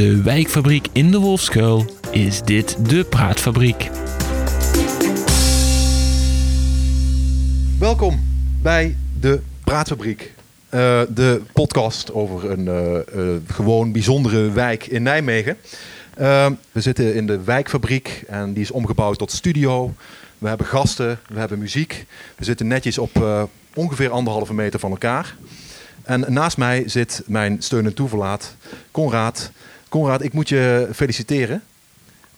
De wijkfabriek in de Wolfskuil is dit de Praatfabriek. Welkom bij de Praatfabriek. Uh, de podcast over een uh, uh, gewoon bijzondere wijk in Nijmegen. we zitten in de wijkfabriek en die is omgebouwd tot studio. We hebben gasten, we hebben muziek. We zitten netjes op ongeveer anderhalve meter van elkaar. En naast mij zit mijn steun en toeverlaat, Conrad. Conrad, ik moet je feliciteren.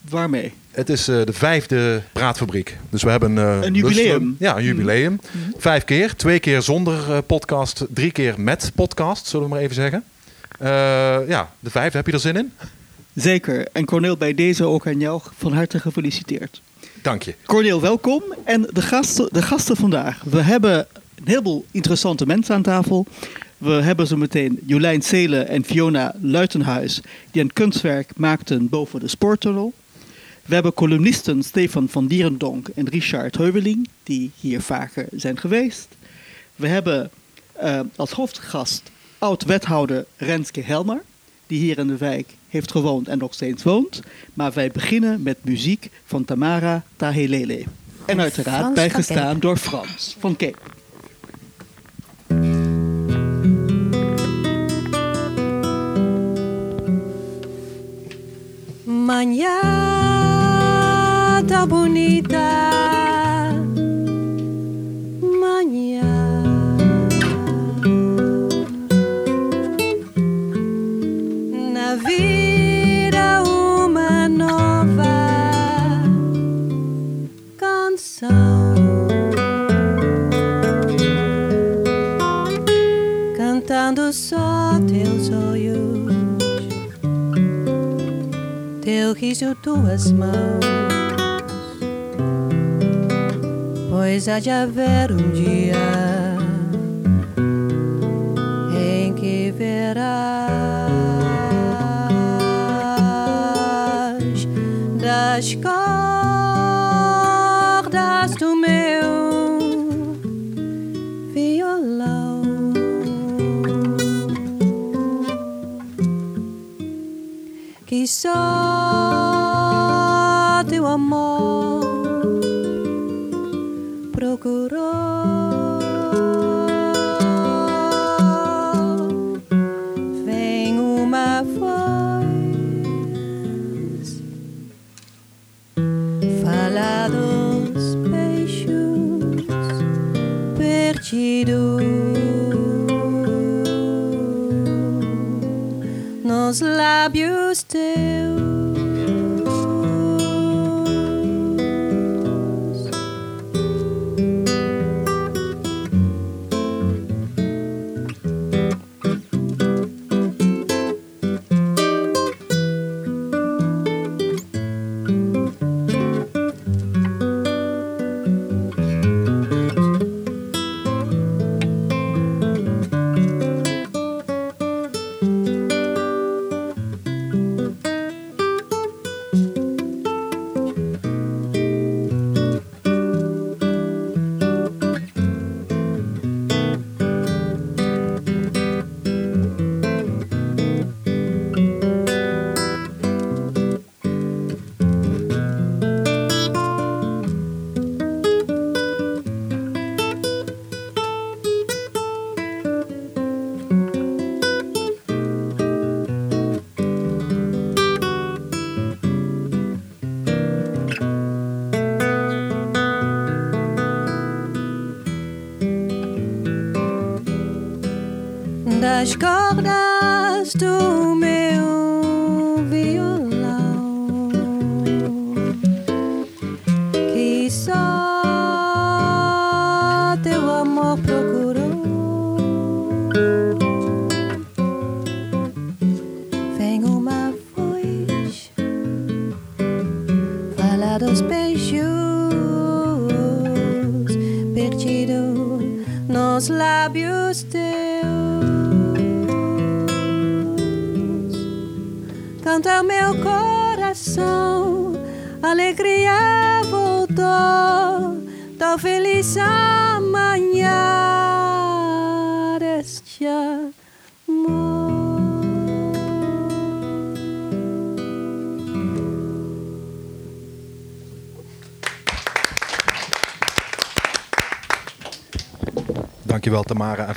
Waarmee? Het is uh, de vijfde praatfabriek. Dus we hebben uh, een jubileum. ja, een jubileum. Mm. Vijf keer. Twee keer zonder uh, podcast. Drie keer met podcast, zullen we maar even zeggen. ja, de vijfde. Heb je er zin in? Zeker. En Corneel, bij deze ook aan jou van harte gefeliciteerd. Dank je. Corneel, welkom. En de gasten, de gasten vandaag. We hebben een heleboel interessante mensen aan tafel. We hebben zo meteen Jolijn Seelen en Fiona Luitenhuis... die een kunstwerk maakten boven de sporttunnel. We hebben columnisten Stefan van Dierendonk en Richard Heuveling, die hier vaker zijn geweest. We hebben uh, als hoofdgast oud-wethouder Renske Helmer, die hier in de wijk heeft gewoond en nog steeds woont. Maar wij beginnen met muziek van Tamara Tahelele. En uiteraard bijgestaan door Frans van Cape. Mañana bonita manhã. Riso, tuas mãos pois há de haver um dia em que verás das cordas do meu violão. Que só amor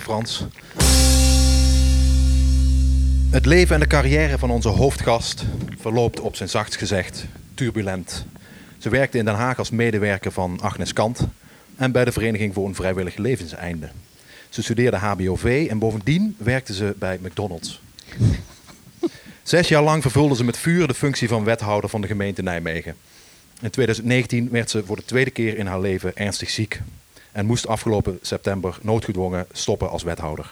Frans. Het leven en de carrière van onze hoofdgast verloopt op zijn zachtst gezegd turbulent. Ze werkte in Den Haag als medewerker van Agnes Kant en bij de Vereniging voor een Vrijwillig Levenseinde. Ze studeerde HBOV en bovendien werkte ze bij McDonald's. Zes jaar lang vervulde ze met vuur de functie van wethouder van de gemeente Nijmegen. In 2019 werd ze voor de tweede keer in haar leven ernstig ziek en moest afgelopen september noodgedwongen stoppen als wethouder.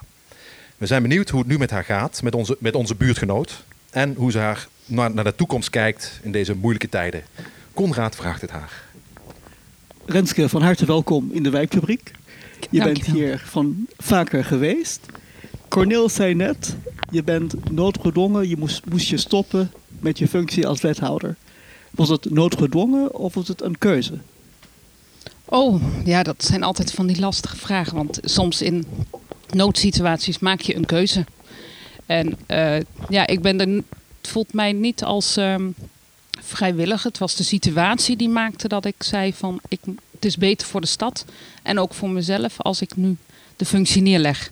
We zijn benieuwd hoe het nu met haar gaat, met onze, met onze buurtgenoot. En hoe ze haar naar, naar de toekomst kijkt in deze moeilijke tijden. Conrad vraagt het haar. Renske, van harte welkom in de wijkfabriek. Je bent hier van vaker geweest. Cornel zei net, je bent noodgedwongen, je moest, moest je stoppen met je functie als wethouder. Was het noodgedwongen of was het een keuze? Oh, ja, dat zijn altijd van die lastige vragen. Want soms in noodsituaties maak je een keuze. En eh, ja, ik ben er. Het voelt mij niet als ehm, vrijwillig. Het was de situatie die maakte dat ik zei van ik, het is beter voor de stad en ook voor mezelf als ik nu de functie neerleg.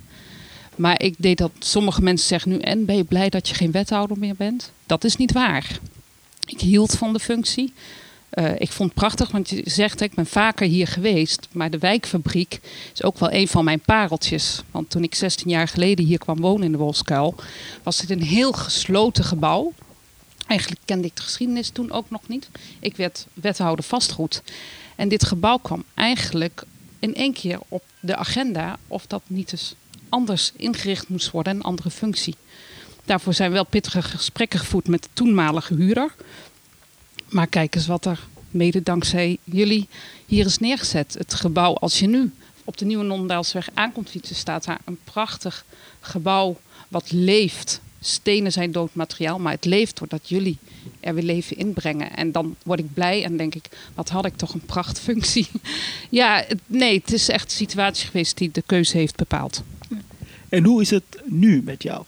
Maar ik deed dat. Sommige mensen zeggen nu en ben je blij dat je geen wethouder meer bent? Dat is niet waar. Ik hield van de functie. Eh, ik vond het prachtig, want je zegt, ik ben vaker hier geweest. Maar de wijkfabriek is ook wel een van mijn pareltjes. Want toen ik 16 jaar geleden hier kwam wonen in de Wolfskuil, was dit een heel gesloten gebouw. Eigenlijk kende ik de geschiedenis toen ook nog niet. Ik werd wethouder vastgoed. En dit gebouw kwam eigenlijk in één keer op de agenda of dat niet eens anders ingericht moest worden, een andere functie. Daarvoor zijn wel pittige gesprekken gevoerd met de toenmalige huurder. Maar kijk eens wat er mede dankzij jullie hier is neergezet. Het gebouw, als je nu op de Nieuwe Nondaalsweg aankomt fietsen, staat daar een prachtig gebouw wat leeft. Stenen zijn dood materiaal, maar het leeft doordat jullie er weer leven inbrengen. En dan word ik blij en denk ik, wat had ik toch een prachtfunctie. ja, nee, het is echt de situatie geweest die de keuze heeft bepaald. En hoe is het nu met jou?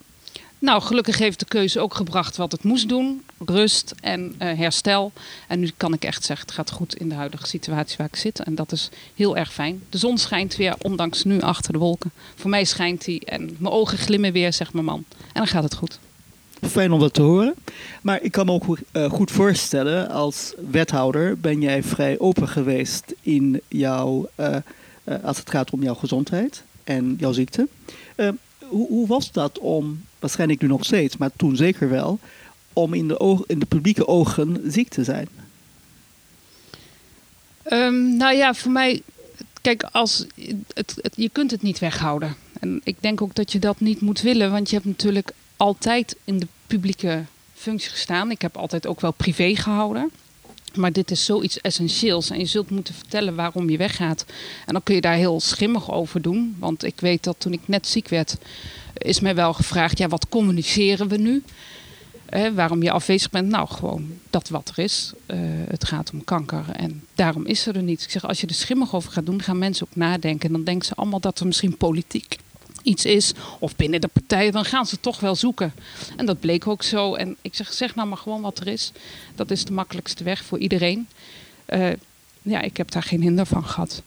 Nou, gelukkig heeft de keuze ook gebracht wat het moest doen. Rust en eh, herstel. En nu kan ik echt zeggen, het gaat goed in de huidige situatie waar ik zit. En dat is heel erg fijn. De zon schijnt weer, ondanks nu achter de wolken. Voor mij schijnt die en mijn ogen glimmen weer, zegt mijn man. En dan gaat het goed. Fijn om dat te horen. Maar ik kan me ook eh, goed voorstellen, als wethouder ben jij vrij open geweest in jouw, eh, eh, als het gaat om jouw gezondheid en jouw ziekte. Eh, hoe, hoe was dat om, waarschijnlijk nu nog steeds, maar toen zeker wel, om in de, oog, in de publieke ogen ziek te zijn? Ehm, nou ja, voor mij, kijk, als, het, je kunt het niet weghouden. En ik denk ook dat je dat niet moet willen, want je hebt natuurlijk altijd in de publieke functie gestaan. Ik heb altijd ook wel privé gehouden. Maar dit is zoiets essentieels en je zult moeten vertellen waarom je weggaat. En dan kun je daar heel schimmig over doen. Want ik weet dat toen ik net ziek werd, is mij wel gevraagd: ja, wat communiceren we nu? Waarom je afwezig bent? Nou, gewoon dat wat er is. Eh, het gaat om kanker en daarom is er er niet. Ik zeg, als je er schimmig over gaat doen, gaan mensen ook nadenken. En dan denken ze allemaal dat er misschien politiek iets is. Of binnen de partij, dan gaan ze toch wel zoeken. En dat bleek ook zo. En ik zeg, zeg nou maar gewoon wat er is. Dat is de makkelijkste weg voor iedereen. Eh, ja, ik heb daar geen hinder van gehad.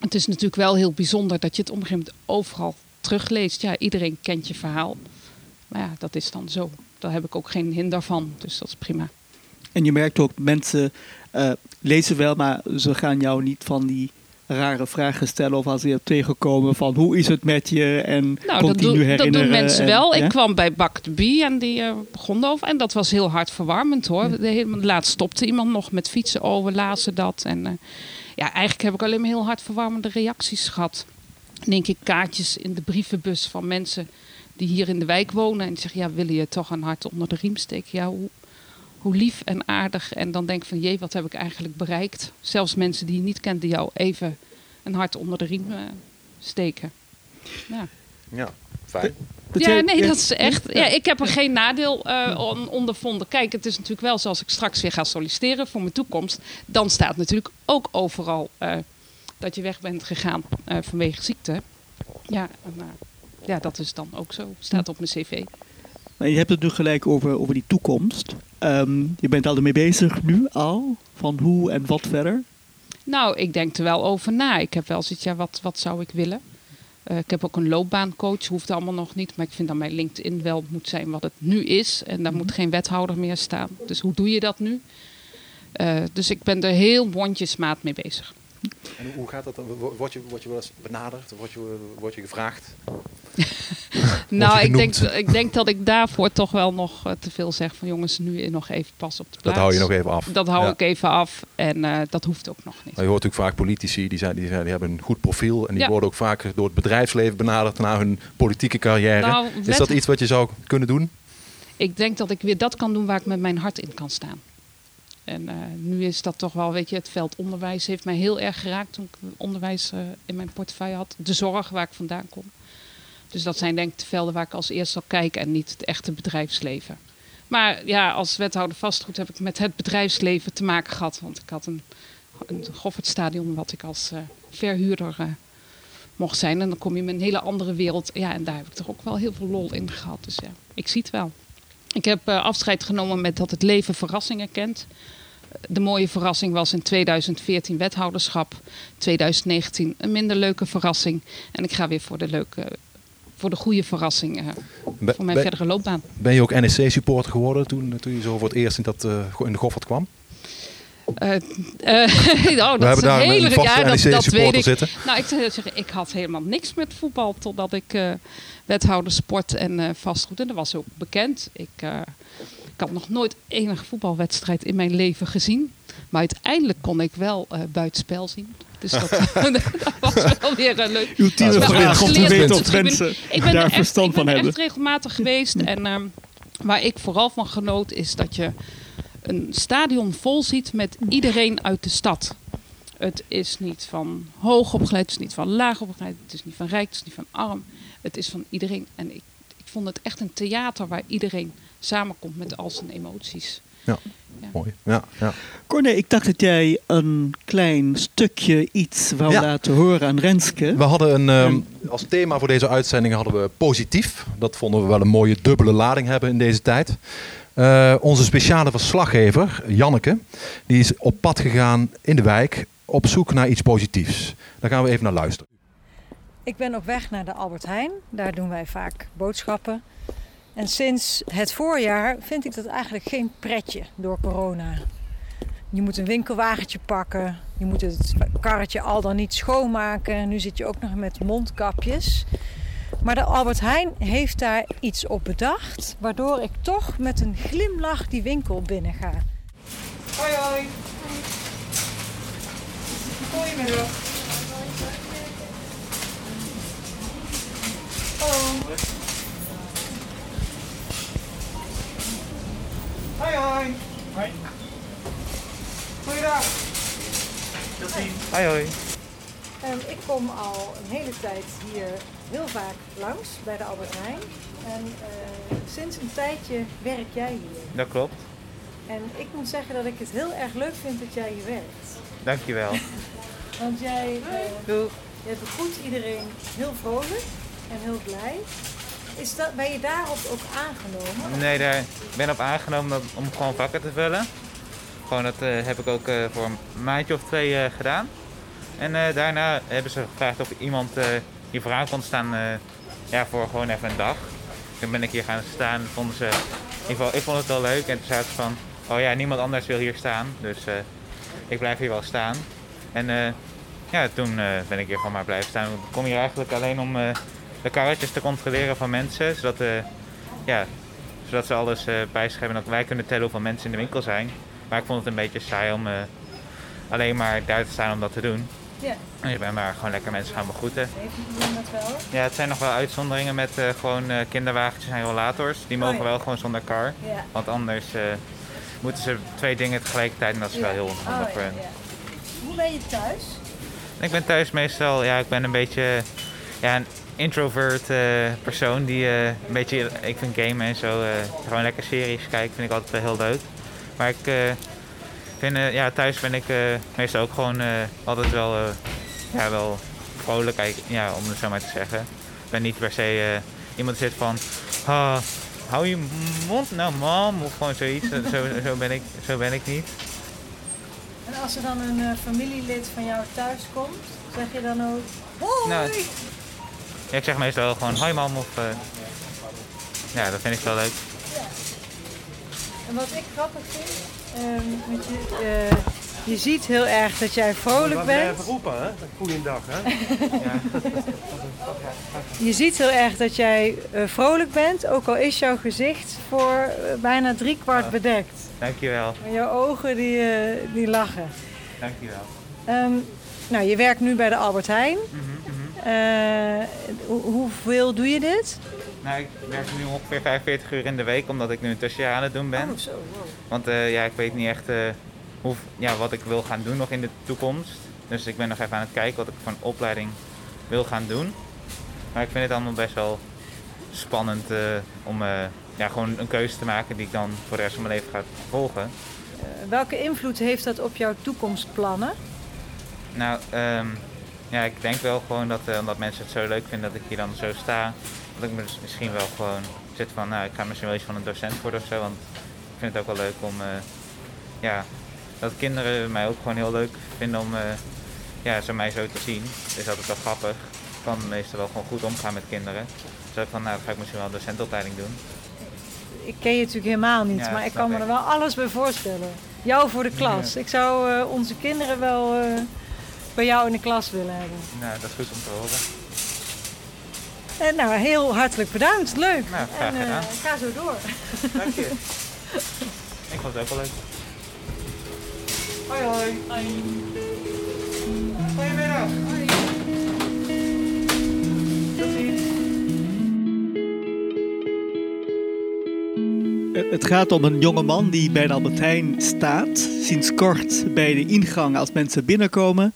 Het is natuurlijk wel heel bijzonder dat je het op een gegeven moment overal terugleest. Ja, iedereen kent je verhaal. Maar ja, dat is dan zo. Daar heb ik ook geen hinder van. Dus dat is prima. En je merkt ook, mensen eh, lezen wel, maar ze gaan jou niet van die rare vragen stellen of als ze je tegenkomen van hoe is het met je en Nou, dat, continu dat herinneren. doen mensen en- wel. ja? Ik kwam bij Bak de Bie en die eh, begon over. En dat was heel hartverwarmend hoor. De hele, laatst stopte iemand nog met fietsen. Oh, we lazen dat. En eh, ja, eigenlijk heb ik alleen maar heel hartverwarmende reacties gehad. En denk ik kaartjes in de brievenbus van mensen die hier in de wijk wonen. En die zeggen, ja, willen je toch een hart onder de riem steken? Ja, hoe, hoe lief en aardig. En dan denk ik van, jee, wat heb ik eigenlijk bereikt? Zelfs mensen die je niet kent, die jou even een hart onder de riem eh, steken. Ja. Ja, fijn. Ja, nee, dat is echt. ja. Ik heb er geen nadeel eh, on- ondervonden. Kijk, het is natuurlijk wel zoals ik straks weer ga solliciteren voor mijn toekomst. Dan staat natuurlijk ook overal eh, dat je weg bent gegaan eh, vanwege ziekte. Ja, ja, dat is dan ook zo. Staat op mijn cv. Maar je hebt het nu gelijk over, over die toekomst. Ehm, je bent al ermee bezig nu al, van hoe en wat verder. Nou, ik denk er wel over na. Ik heb wel zoiets, ja, wat, wat zou ik willen? Eh, ik heb ook een loopbaancoach, hoeft allemaal nog niet. Maar ik vind dat mijn LinkedIn wel moet zijn wat het nu is. En daar moet geen wethouder meer staan. Dus hoe doe je dat nu? Eh, dus ik ben er heel mondjesmaat mee bezig. En hoe gaat dat dan? Wo- Word je, word je wel eens benaderd? Word je, word je gevraagd? Nou, ik denk, ik denk dat ik daarvoor toch wel nog eh, te veel zeg van jongens, nu nog even pas op de Dat plaats. hou je nog even af. Dat hou Ja. ik even af en eh, dat hoeft ook nog niet. Maar je hoort natuurlijk vaak politici die, zijn, die, zijn, die hebben een goed profiel. En die Ja. worden ook vaak door het bedrijfsleven benaderd naar hun politieke carrière. Nou, Is dat iets wat je zou kunnen doen? Ik denk dat ik weer dat kan doen waar ik met mijn hart in kan staan. En eh, nu is dat toch wel, weet je, het veld onderwijs heeft mij heel erg geraakt toen ik onderwijs eh, in mijn portefeuille had. De zorg waar ik vandaan kom. Dus dat zijn denk ik de velden waar ik als eerst zal kijken en niet het echte bedrijfsleven. Maar ja, als wethouder vastgoed heb ik met het bedrijfsleven te maken gehad. Want ik had een, een Goffertstadion wat ik als eh, verhuurder mocht zijn. En dan kom je met een hele andere wereld. Ja, en daar heb ik toch ook wel heel veel lol in gehad. Dus ja, ik zie het wel. Ik heb afscheid genomen met dat het leven verrassingen kent. De mooie verrassing was in 2014 wethouderschap. 2019 een minder leuke verrassing. En ik ga weer voor de leuke, voor de goede verrassing eh, voor mijn verdere loopbaan. ben je ook NEC-supporter geworden toen, toen je zo voor het eerst in, dat, eh, in de Goffert kwam? Eh, eh, oh, dat We is een hele een vaste ja, dat, dat weet ik. zitten. Nou, ik zou zeggen, ik had helemaal niks met voetbal totdat ik eh, wethouder sport en eh, vastgoed. En dat was ook bekend. Ik, eh, ik had nog nooit enige voetbalwedstrijd in mijn leven gezien. Maar uiteindelijk kon ik wel eh buitenspel zien. Dus dat, dat was wel weer een leuk. Ultieme Ja, dat is vraag om te geleerd op mensen Ik ben daar echt, verstand ik ben van hebben. echt regelmatig geweest. En ehm, waar ik vooral van genoot is dat je een stadion vol ziet met iedereen uit de stad. Het is niet van hoog opgeleid, het is niet van laag opgeleid, het is niet van rijk, het is niet van arm. Het is van iedereen. En ik, ik vond het echt een theater waar iedereen samenkomt met al zijn emoties. Ja, Ja. mooi. Ja, ja. Corné, ik dacht dat jij een klein stukje iets wou Ja. laten horen aan Renske. We hadden een, ehm, als thema voor deze uitzending hadden we positief. Dat vonden we wel een mooie dubbele lading hebben in deze tijd. Eh, onze speciale verslaggever, Janneke, die is op pad gegaan in de wijk op zoek naar iets positiefs. Daar gaan we even naar luisteren. Ik ben op weg naar de Albert Heijn. Daar doen wij vaak boodschappen. En sinds het voorjaar vind ik dat eigenlijk geen pretje door corona. Je moet een winkelwagentje pakken. Je moet het karretje al dan niet schoonmaken. Nu zit je ook nog met mondkapjes. Maar de Albert Heijn heeft daar iets op bedacht. Waardoor ik toch met een glimlach die winkel binnen ga. Hoi hoi. Goedemiddag. Hallo. Hoi hoi. Hoi. Goeiedag. Hoi hoi. Ehm, ik kom al een hele tijd hier heel vaak langs bij de Albert Heijn. En eh, sinds een tijdje werk jij hier. Dat klopt. En ik moet zeggen dat ik het heel erg leuk vind dat jij hier werkt. Dankjewel. Want jij, Doeg. jij begroet iedereen heel vrolijk en heel blij. Is dat, ben je daarop ook aangenomen? Nee, daar ik ben op aangenomen om gewoon vakken te vullen. Gewoon dat eh, heb ik ook eh, voor een maandje of twee eh, gedaan. En daarna hebben ze gevraagd of iemand hier vooraan kon staan ja, voor gewoon even een dag. Toen ben ik hier gaan staan en vonden ze, ieder geval, ik vond het wel leuk. En toen zaten ze van, oh ja, niemand anders wil hier staan. Dus ik blijf hier wel staan. En ja, toen ben ik hier gewoon maar blijven staan. Ik kom hier eigenlijk alleen om de karretjes te controleren van mensen. Zodat, eh, ja, zodat ze alles eh bij zich hebben. Dat wij kunnen tellen hoeveel mensen in de winkel zijn. Maar ik vond het een beetje saai om eh, alleen maar daar te staan om dat te doen. Ja, En ik ben maar gewoon lekker mensen gaan begroeten. dat wel? Ja, het zijn nog wel uitzonderingen met eh, gewoon eh, kinderwagentjes en rollators. Die mogen Oh ja. wel gewoon zonder kar. Ja. Want anders moeten ze twee dingen tegelijkertijd en dat is wel heel onhandig Oh, voor hen. Hoe ben je thuis? Ik ben thuis meestal, ja, ik ben een beetje ja, introvert eh, persoon die eh, een beetje, ik vind gamen en zo, eh, gewoon lekker series kijken, vind ik altijd heel leuk. Maar ik vind, ja, thuis ben ik meestal ook gewoon altijd wel, ja, wel vrolijk, ja, om het zo maar te zeggen. Ik ben niet per se iemand die zit van, "Ah, hou je mond nou mam, of gewoon zoiets. zo, zo, ben ik, zo ben ik niet. En als er dan een familielid van jou thuis komt, zeg je dan ook... Hoi! Nou, ja, ik zeg meestal wel gewoon hoi mam of... eh, ja, dat vind ik wel leuk. En wat ik grappig vind, ehm, want je, eh, je ziet heel erg dat jij vrolijk bent. roepen, hè? Goeiedag, hè? Je ziet heel erg dat jij eh, vrolijk bent, ook al is jouw gezicht voor bijna drie kwart bedekt. Dankjewel, Maar jouw ogen die, eh, die lachen. dankjewel. Ehm, nou, je werkt nu bij de Albert Heijn. Mhm, Eh, hoe- hoeveel doe je dit? Nou, ik werk nu ongeveer 45 uur in de week, omdat ik nu een tussenjaar aan het doen ben. Oh, zo, wow. Want eh, ja, ik weet niet echt eh, hoe, ja, wat ik wil gaan doen nog in de toekomst. Dus ik ben nog even aan het kijken wat ik voor een opleiding wil gaan doen. Maar ik vind het allemaal best wel spannend eh, om eh, ja, gewoon een keuze te maken die ik dan voor de rest van mijn leven ga volgen. Eh, welke invloed heeft dat op jouw toekomstplannen? Nou, ehm, ja, ik denk wel gewoon dat eh, omdat mensen het zo leuk vinden dat ik hier dan zo sta, dat ik me dus misschien wel gewoon zit van, nou, ik ga misschien wel iets van een docent worden of zo. Want ik vind het ook wel leuk om, eh, ja, dat kinderen mij ook gewoon heel leuk vinden om, eh, ja, zo mij zo te zien. Is altijd wel grappig. Ik kan meestal wel gewoon goed omgaan met kinderen. Dus ik van, nou, dan ga ik misschien wel een docentopleiding doen. Ik ken je natuurlijk helemaal niet, Ja, maar ik kan me er wel alles bij voorstellen. Jou voor de klas. Ik zou onze kinderen wel bij jou in de klas willen hebben. Nou, dat is goed om te horen. En nou, heel hartelijk bedankt. Leuk. Nou, graag en, eh, gedaan. ga zo door. Dank je. ik vond het ook wel leuk. Hoi hoi. Goedemiddag. Tot ziens. Eh, Het gaat om een jongeman die bij de Albert Heijn staat, sinds kort bij de ingang als mensen binnenkomen.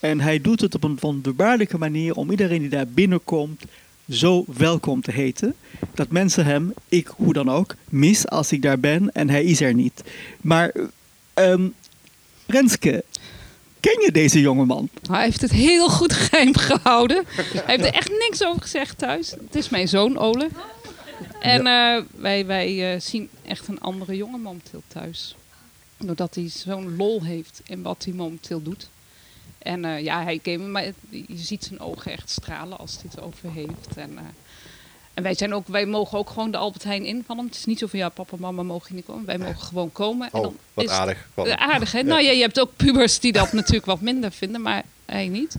En hij doet het op een wonderbaarlijke manier om iedereen die daar binnenkomt zo welkom te heten. Dat mensen hem, ik hoe dan ook, mis als ik daar ben en hij is er niet. Maar ehm Renske, ken je deze jongeman? Hij heeft het heel goed geheim gehouden. Hij heeft er echt niks over gezegd thuis. Het is mijn zoon Ole. En eh, wij, wij eh, zien echt een andere jongen momenteel thuis. Doordat hij zo'n lol heeft in wat hij momenteel doet. En eh, ja, hij game, maar het- je ziet zijn ogen echt stralen als hij het over heeft. En, eh, en wij, zijn ook, wij mogen ook gewoon de Albert Heijn invallen. Het is niet zo van ja, papa en mama mogen niet komen. Wij mogen gewoon komen. en Oh, dan wat is- aardig. Eh, Aardig, hè? Nou ja, je hebt ook pubers die dat natuurlijk wat minder vinden, maar hij niet.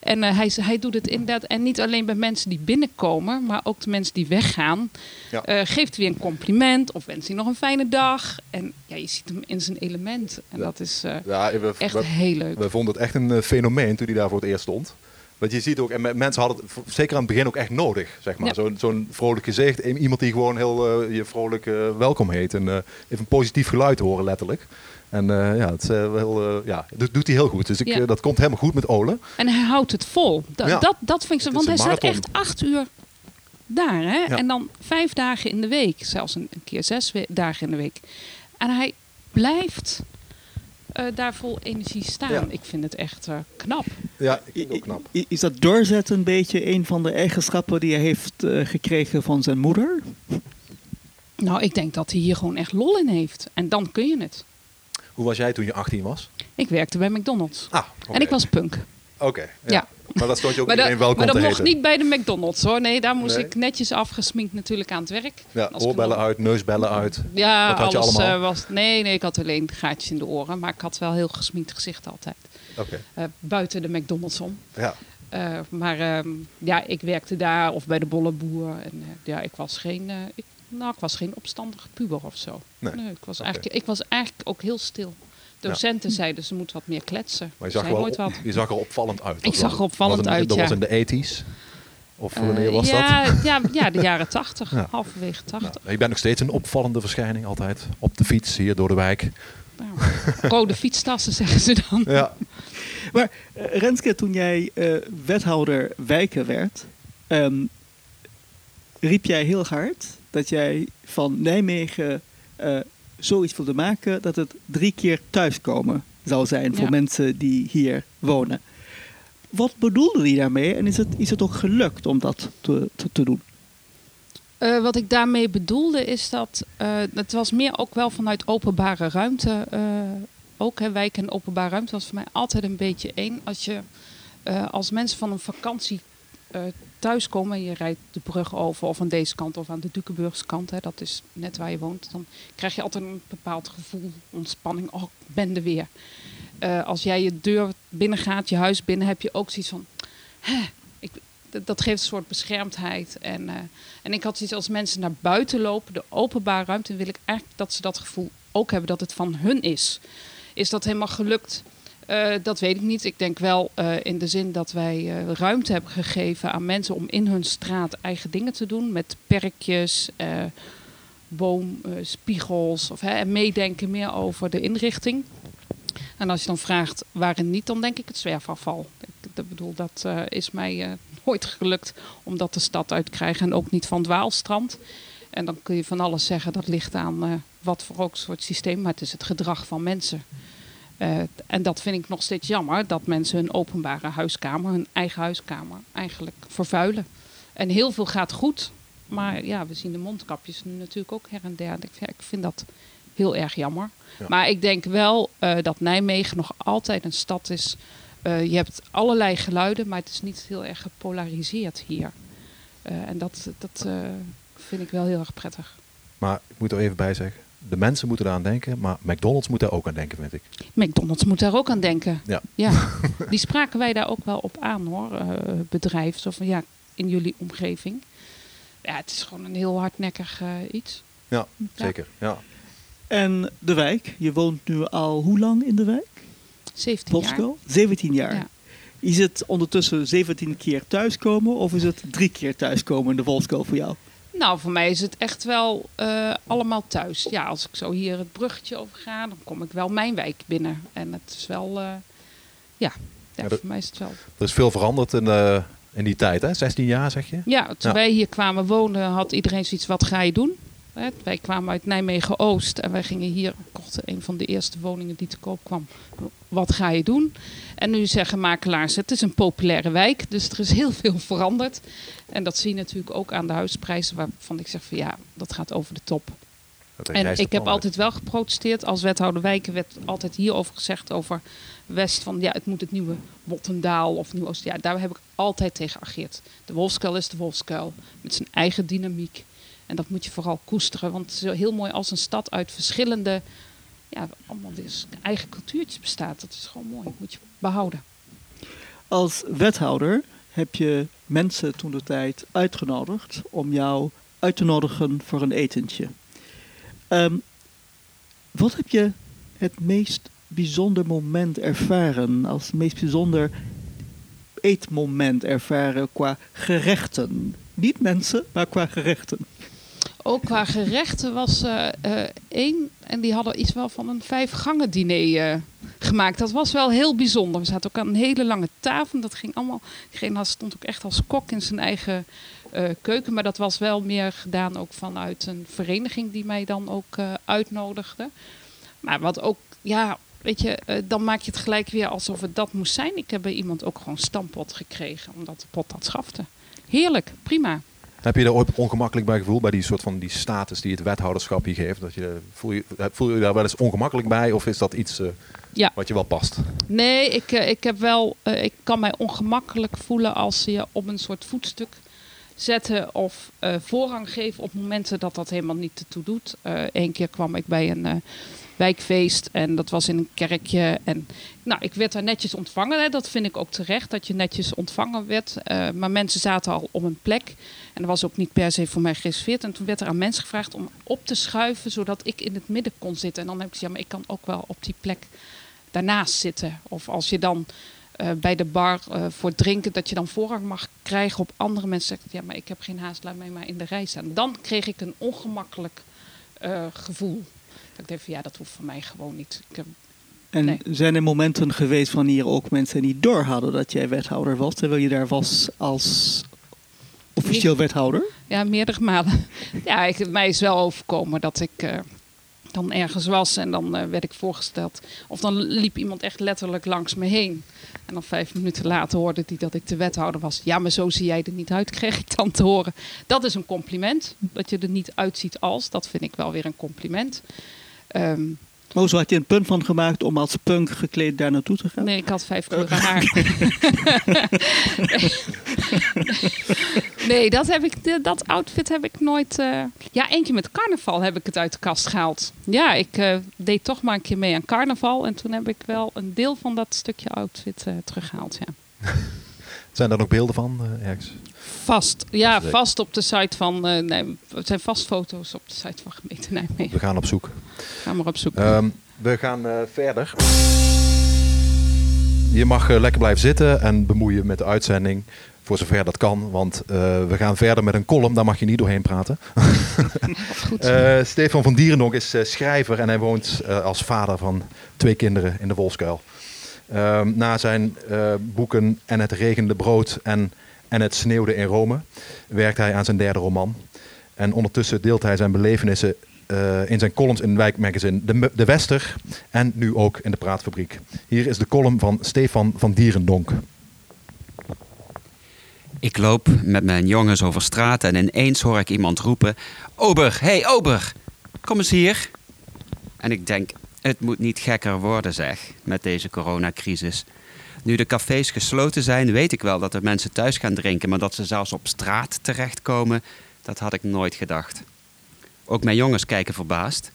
En eh, hij, hij doet het inderdaad, en niet alleen bij mensen die binnenkomen, maar ook de mensen die weggaan. Ja. Eh, geeft hij weer een compliment of wenst hij nog een fijne dag. En ja, je ziet hem in zijn element. En Ja. dat is eh, Ja, we, echt we, heel leuk. we vonden het echt een fenomeen toen hij daar voor het eerst stond. Want je ziet ook, en me- mensen hadden het zeker aan het begin ook echt nodig, zeg maar. Ja. Zo'n vrolijk gezicht, iemand die gewoon heel je vrolijk welkom heet. En even een positief geluid horen, letterlijk. En eh, ja, het, eh, wel, eh, ja, dat doet hij heel goed. Dus ik, Ja. dat komt helemaal goed met Ole. En hij houdt het vol. Da- Ja. dat, dat vind ik zo. Want hij staat echt acht uur daar. Hè? Ja. En dan vijf dagen in de week. Zelfs een, een keer zes dagen in de week. En hij blijft eh, daar vol energie staan. Ja. Ik vind het echt knap. Ja, ik vind het ook knap. Is dat doorzetten een beetje een van de eigenschappen die hij heeft gekregen van zijn moeder? Nou, ik denk dat hij hier gewoon echt lol in heeft. En dan kun je het. Hoe was jij toen je 18 was? Ik werkte bij McDonald's. Ah. En ik was punk. Oké, ja. Ja. Maar dat stond je ook Maar, dat- iedereen welkom maar dat te mocht heten. niet bij de McDonald's hoor. Nee, daar moest Nee? ik netjes afgesminkt natuurlijk aan het werk. Ja, Als oorbellen uit, neusbellen uit. Ja, Wat had je alles allemaal? eh, was. Nee, nee, ik had alleen gaatjes in de oren. Maar ik had wel heel gesminkt gezicht altijd. Oké, Eh, buiten de McDonald's om. ja. Eh, maar ehm, ja, ik werkte daar of bij de bolleboer. En ja, ik was geen. ik, nou, ik was geen opstandige puber of zo. Nee. ik, was eigenlijk, ik was eigenlijk ook heel stil. Docenten zeiden ze moet wat meer kletsen. Maar je zag, wel, nooit wat. je zag er opvallend uit. Ik zag er opvallend uit, Dat ja. was in de 80s? Of Eh, wanneer was dat? ja, ja, ja, de jaren tachtig. Ja. Halverwege tachtig. Je bent nog steeds een opvallende verschijning altijd. Op de fiets hier door de wijk. Nou, rode fietstassen zeggen ze dan. Ja. Maar eh, Renske, toen jij eh, wethouder wijken werd, ehm, riep jij heel hard dat jij van Nijmegen eh, zoiets wilde maken dat het drie keer thuiskomen zou zijn voor Ja. mensen die hier wonen. Wat bedoelde hij daarmee en is het, is het ook gelukt om dat te, te, te doen? Eh, wat ik daarmee bedoelde is dat eh, het was meer ook wel vanuit openbare ruimte. eh, ook hè, wijk en openbare ruimte was voor mij altijd een beetje één. Als je als mensen van een vakantie eh, thuiskomen en je rijdt de brug over of aan deze kant of aan de Dukenburgse kant, dat is net waar je woont, dan krijg je altijd een bepaald gevoel, ontspanning. Oh, ik ben er weer. Eh, als jij je deur binnen gaat, je huis binnen, heb je ook zoiets van, hè, ik, dat- geeft een soort beschermdheid. En, eh, en ik had zoiets als mensen naar buiten lopen, de openbare ruimte, wil ik eigenlijk dat ze dat gevoel ook hebben dat het van hun is. Is dat helemaal gelukt? Eh, dat weet ik niet. Ik denk wel eh, in de zin dat wij eh, ruimte hebben gegeven aan mensen om in hun straat eigen dingen te doen. Met perkjes, boomspiegels of, hè, en meedenken meer over de inrichting. En als je dan vraagt waarin niet, dan denk ik het zwerfafval. Ik, dat bedoel, dat is mij nooit gelukt om dat de stad uit te krijgen. En ook niet van het Waalstrand. En dan kun je van alles zeggen, dat ligt aan wat voor ook soort systeem. Maar het is het gedrag van mensen. Eh, en dat vind ik nog steeds jammer, dat mensen hun openbare huiskamer, hun eigen huiskamer, eigenlijk vervuilen. En heel veel gaat goed, maar ja, we zien de mondkapjes nu natuurlijk ook her en der. Ik vind, ik vind dat heel erg jammer. Ja. Maar ik denk wel eh, dat Nijmegen nog altijd een stad is. eh, je hebt allerlei geluiden, maar het is niet heel erg gepolariseerd hier. En dat, dat vind ik wel heel erg prettig. Maar ik moet er even bij zeggen, de mensen moeten eraan denken, maar McDonald's moet daar ook aan denken, vind ik. McDonald's moet daar ook aan denken. Ja. ja. Die spraken wij daar ook wel op aan hoor, eh bedrijf. Zo van ja, in jullie omgeving. Ja, het is gewoon een heel hardnekkig eh, iets. Ja, Ja. zeker. Ja. En de wijk, je woont nu al hoe lang in de wijk? 17 jaar. Polsko? 17 jaar. Ja. Is het ondertussen 17 keer thuiskomen of is het drie keer thuiskomen in de Volksco voor jou? Nou, voor mij is het echt wel eh, allemaal thuis. Ja, als ik zo hier het bruggetje over ga, dan kom ik wel mijn wijk binnen. En het is wel, eh, ja, ja, Ja, dat- voor mij is het wel. Er is veel veranderd in, eh, in die tijd, hè? 16 jaar zeg je? Ja, toen Ja. wij hier kwamen wonen, had iedereen zoiets, wat ga je doen? Wij kwamen uit Nijmegen-Oost en wij gingen hier, kochten een van de eerste woningen die te koop kwam. Wat ga je doen? En nu zeggen makelaars, het is een populaire wijk, dus er is heel veel veranderd. En dat zie je natuurlijk ook aan de huisprijzen, waarvan ik zeg van ja, dat gaat over de top. En ik heb altijd wel geprotesteerd. Als wethouder wijken werd altijd hierover gezegd over West van ja, het moet het nieuwe Wottendaal of Nieuw Oost. Ja, daar heb ik altijd tegen geageerd. De Wolfskuil is de Wolfskuil met zijn eigen dynamiek. En dat moet je vooral koesteren, want is heel mooi als een stad uit verschillende, ja, allemaal dus eigen cultuurtjes bestaat. Dat is gewoon mooi, dat moet je behouden. Als wethouder heb je mensen toen de tijd uitgenodigd om jou uit te nodigen voor een etentje. Ehm, wat heb je het meest bijzonder moment ervaren, als het meest bijzonder eetmoment ervaren qua gerechten? Niet mensen, maar qua gerechten. Ook qua gerechten was eh, eh, één. En die hadden iets wel van een vijf gangen diner eh, gemaakt. Dat was wel heel bijzonder. We zaten ook aan een hele lange tafel. Dat ging allemaal. Had- stond ook echt als kok in zijn eigen eh, keuken. Maar dat was wel meer gedaan ook vanuit een vereniging die mij dan ook uitnodigde. Maar wat ook, ja, weet je, dan maak je het gelijk weer alsof het dat moest zijn. Ik heb bij iemand ook gewoon stampot gekregen, omdat de pot dat schafte. Heerlijk, prima. Heb je er ooit ongemakkelijk bij gevoeld, bij die soort van die status die het wethouderschap je geeft? Dat je, voel, je, voel je daar wel eens ongemakkelijk bij of is dat iets eh, Ja. wat je wel past? Nee, ik, eh, ik heb wel. eh, ik kan mij ongemakkelijk voelen als ze je op een soort voetstuk zetten of voorrang geven op momenten dat dat helemaal niet ertoe doet. Eén keer kwam ik bij een wijkfeest en dat was in een kerkje. En nou, ik werd daar netjes ontvangen. Hè. Dat vind ik ook terecht, dat je netjes ontvangen werd. Maar mensen zaten al op een plek. En dat was ook niet per se voor mij gereserveerd. En toen werd er aan mensen gevraagd om op te schuiven, zodat ik in het midden kon zitten. En dan heb ik gezegd, ja, maar ik kan ook wel op die plek daarnaast zitten. Of als je dan eh, bij de bar eh, voor drinken, dat je dan voorrang mag krijgen op andere mensen. Zegt, ja, maar ik heb geen haast, laat mij maar in de rij staan. Dan kreeg ik een ongemakkelijk eh, gevoel. Dat ik dacht van ja, dat hoeft voor mij gewoon niet. Ik heb, En Nee. zijn er momenten geweest wanneer ook mensen niet door hadden dat jij wethouder was, terwijl je daar was als officieel wethouder? ja, meerdere malen. ja, mij is wel overkomen dat ik eh, dan ergens was en dan eh, werd ik voorgesteld. Of dan liep iemand echt letterlijk langs me heen. En dan vijf minuten later hoorde hij dat ik de wethouder was. Ja, maar zo zie jij er niet uit, kreeg ik dan te horen. Dat is een compliment. Dat je er niet uitziet als. Dat vind ik wel weer een compliment. Ehm, Oh, zo had je een punt van gemaakt om als punk gekleed daar naartoe te gaan? Nee, ik had vijf kleuren haar. nee, dat, heb ik, dat outfit heb ik nooit... eh, Ja, keer met carnaval heb ik het uit de kast gehaald. Ja, ik eh, deed toch maar een keer mee aan carnaval. En toen heb ik wel een deel van dat stukje outfit eh, teruggehaald, ja. Zijn daar nog beelden van ergens? Vast, ja, vast op de site van... eh, nee, het zijn vast foto's op de site van gemeente Nijmegen. We gaan op zoek. Ga maar op zoek. Ehm, we gaan eh, verder. Je mag eh, lekker blijven zitten en bemoeien met de uitzending. Voor zover dat kan. Want eh, we gaan verder met een column. Daar mag je niet doorheen praten. Goed. Stefan van Dierendonk is schrijver. En hij woont als vader van twee kinderen in de Wolskuil. Ehm, na zijn boeken En het regende brood en En het sneeuwde in Rome... werkt hij aan zijn derde roman. En ondertussen deelt hij zijn belevenissen eh, in zijn columns in wijkmagazine de, de Wester en nu ook in de Praatfabriek. Hier is de column van Stefan van Dierendonk. Ik loop met mijn jongens over straat en ineens hoor ik iemand roepen: Ober, hey Ober, kom eens hier. En ik denk, het moet niet gekker worden, zeg, met deze coronacrisis. Nu de cafés gesloten zijn, weet ik wel dat er mensen thuis gaan drinken, maar dat ze zelfs op straat terechtkomen, dat had ik nooit gedacht. Ook mijn jongens kijken verbaasd,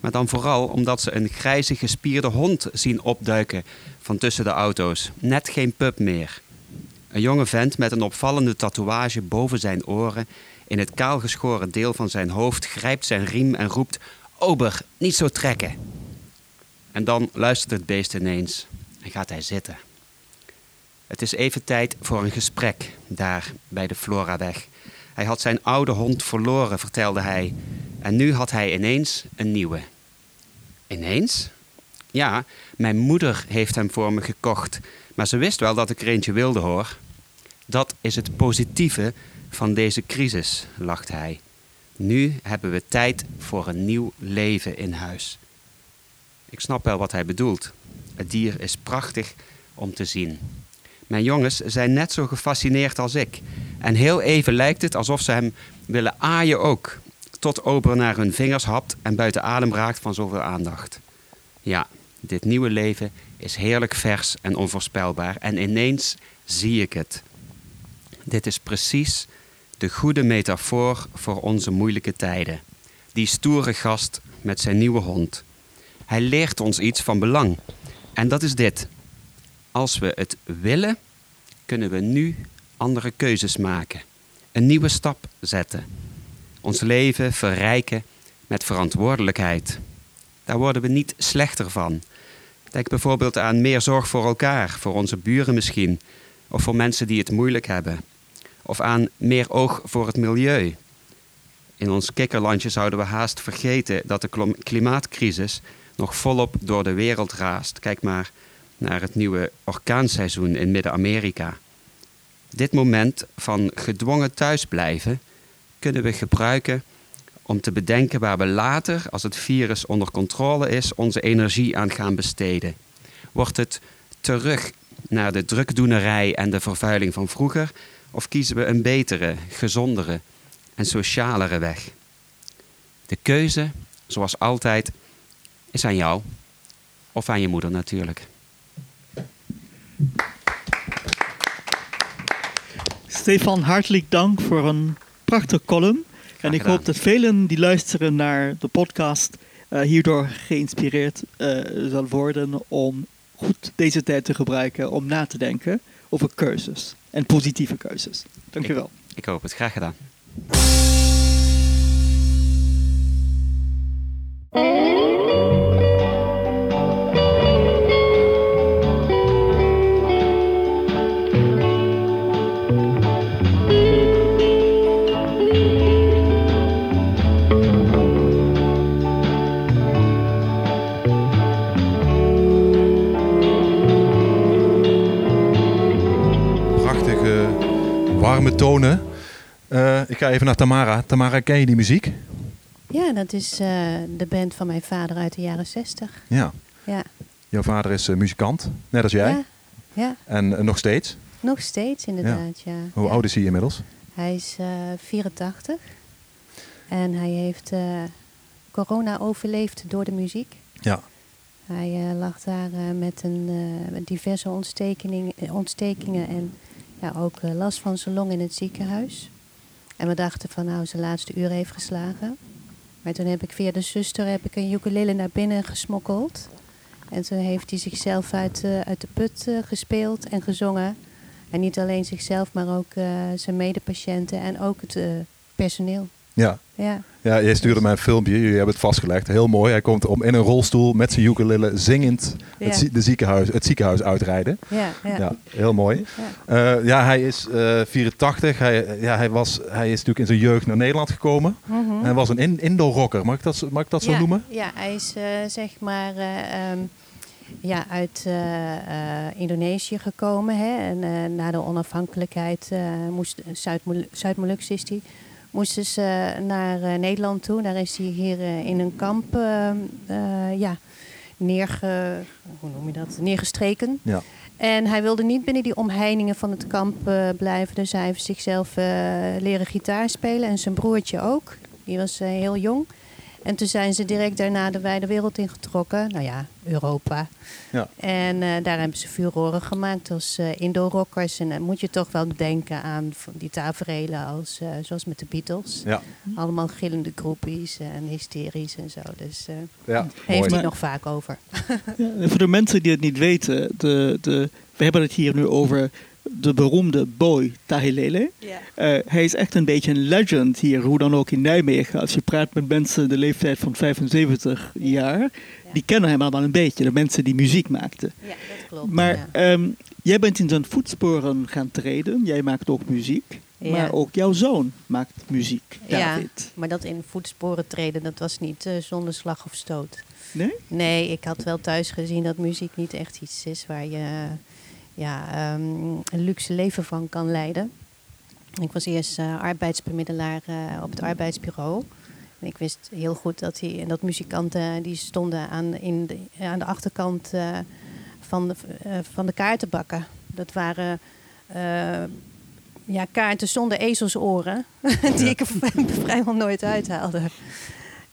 maar dan vooral omdat ze een grijze gespierde hond zien opduiken van tussen de auto's. Net geen pup meer. Een jonge vent met een opvallende tatoeage boven zijn oren. In het kaalgeschoren deel van zijn hoofd grijpt zijn riem en roept: Ober, niet zo trekken. En dan luistert het beest ineens en gaat hij zitten. Het is even tijd voor een gesprek daar bij de Floraweg. Hij had zijn oude hond verloren, vertelde hij. En nu had hij ineens een nieuwe. Ineens? Ja, mijn moeder heeft hem voor me gekocht. Maar ze wist wel dat ik er eentje wilde hoor. Dat is het positieve van deze crisis, lacht hij. Nu hebben we tijd voor een nieuw leven in huis. Ik snap wel wat hij bedoelt. Het dier is prachtig om te zien. Mijn jongens zijn net zo gefascineerd als ik. En heel even lijkt het alsof ze hem willen aaien ook. Tot Ober naar hun vingers hapt en buiten adem raakt van zoveel aandacht. Ja, dit nieuwe leven is heerlijk vers en onvoorspelbaar. En ineens zie ik het. Dit is precies de goede metafoor voor onze moeilijke tijden. Die stoere gast met zijn nieuwe hond. Hij leert ons iets van belang. En dat is dit. Als we het willen, kunnen we nu andere keuzes maken. Een nieuwe stap zetten. Ons leven verrijken met verantwoordelijkheid. Daar worden we niet slechter van. Denk bijvoorbeeld aan meer zorg voor elkaar, voor onze buren misschien, of voor mensen die het moeilijk hebben. Of aan meer oog voor het milieu. In ons kikkerlandje zouden we haast vergeten dat de klimaatcrisis nog volop door de wereld raast. Kijk maar naar het nieuwe orkaanseizoen in Midden-Amerika. Dit moment van gedwongen thuisblijven kunnen we gebruiken om te bedenken waar we later, als het virus onder controle is, onze energie aan gaan besteden. Wordt het terug naar de drukdoenerij en de vervuiling van vroeger, of kiezen we een betere, gezondere en socialere weg? De keuze, zoals altijd, is aan jou of aan je moeder natuurlijk. Stefan, hartelijk dank voor een prachtige column. en ik hoop dat velen die luisteren naar de podcast eh, hierdoor geïnspireerd eh, zal worden om goed deze tijd te gebruiken om na te denken over keuzes en positieve keuzes. Dankjewel. Ik hoop het. Graag gedaan. Tonen. Eh, ik ga even naar Tamara. Tamara, ken je die muziek? Ja, dat is eh, de band van mijn vader uit de jaren zestig. Ja. Ja. Jouw vader is eh, muzikant, net als jij. Ja, ja, En nog steeds. nog steeds inderdaad, ja. Hoe Ja. oud is hij inmiddels? Hij is eh 84 en hij heeft corona overleefd door de muziek. Ja. Hij lag daar met, een, diverse ontstekingen, eh, ontstekingen en ja, ook eh, last van zijn long in het ziekenhuis. En we dachten van nou, zijn laatste uur heeft geslagen. Maar toen heb ik via de zuster heb ik een ukulele naar binnen gesmokkeld. En toen heeft hij zichzelf uit, eh, uit de put eh, gespeeld en gezongen. En niet alleen zichzelf, maar ook zijn medepatiënten en ook het personeel. Ja. Ja, Ja, jij stuurde mij een filmpje, jullie hebben het vastgelegd. Heel mooi. Hij komt om in een rolstoel met zijn ukulele zingend Ja. het, de ziekenhuis, het ziekenhuis uitrijden. ja, ja. Ja, heel mooi. Ja. Eh, ja, hij is eh 84. Hij, ja, hij, was, hij is natuurlijk in zijn jeugd naar Nederland gekomen. Mhm. Hij was een in, indoor rocker, mag ik dat, zo- mag ik dat zo ja, noemen? Ja, hij is eh, zeg maar ehm, ja, uit eh, eh, Indonesië gekomen. Hè? En eh, na de onafhankelijkheid moest Zuid-Molu- Zuid-Molukse is hij. Moesten ze naar eh, Nederland toe. Daar is hij hier eh, in een kamp eh, eh, ja, neerge, hoe noem je dat? neergestreken. Ja. En hij wilde niet binnen die omheiningen van het kamp eh, blijven. Dus hij heeft zichzelf eh, leren gitaar spelen. En zijn broertje ook. Die was eh, heel jong. En toen zijn ze direct daarna de wijde wereld ingetrokken. Nou ja, Europa. Ja. En eh, daar hebben ze furoren gemaakt als eh Indo-rockers. En dan moet je toch wel denken aan van die taferelen als, eh, zoals met de Beatles. Ja, Allemaal gillende groepies en hysterisch en zo. Dus eh ja heeft mooi. hij nog vaak over. Ja, voor de mensen die het niet weten, de, de, we hebben het hier nu over de beroemde boy Tahilele. Ja. Eh, hij is echt een beetje een legend hier, hoe dan ook in Nijmegen. Als je praat met mensen de leeftijd van 75 jaar, die kennen hem allemaal een beetje. De mensen die muziek maakten. Ja, dat klopt. Maar ja. ehm, jij bent in zijn voetsporen gaan treden. Jij maakt ook muziek. Ja. Maar ook jouw zoon maakt muziek, Ja. David. Maar dat in voetsporen treden, dat was niet eh, zonder slag of stoot. Nee? Nee, ik had wel thuis gezien dat muziek niet echt iets is waar je ja, ehm, een luxe leven van kan leiden. Ik was eerst eh, arbeidsbemiddelaar eh, op het arbeidsbureau. En ik wist heel goed dat, die, en dat muzikanten die stonden aan, in de, aan de achterkant eh, van, de, eh, van de kaartenbakken. Dat waren eh, ja, kaarten zonder ezelsoren, die ik er vrijwel nooit uithaalde.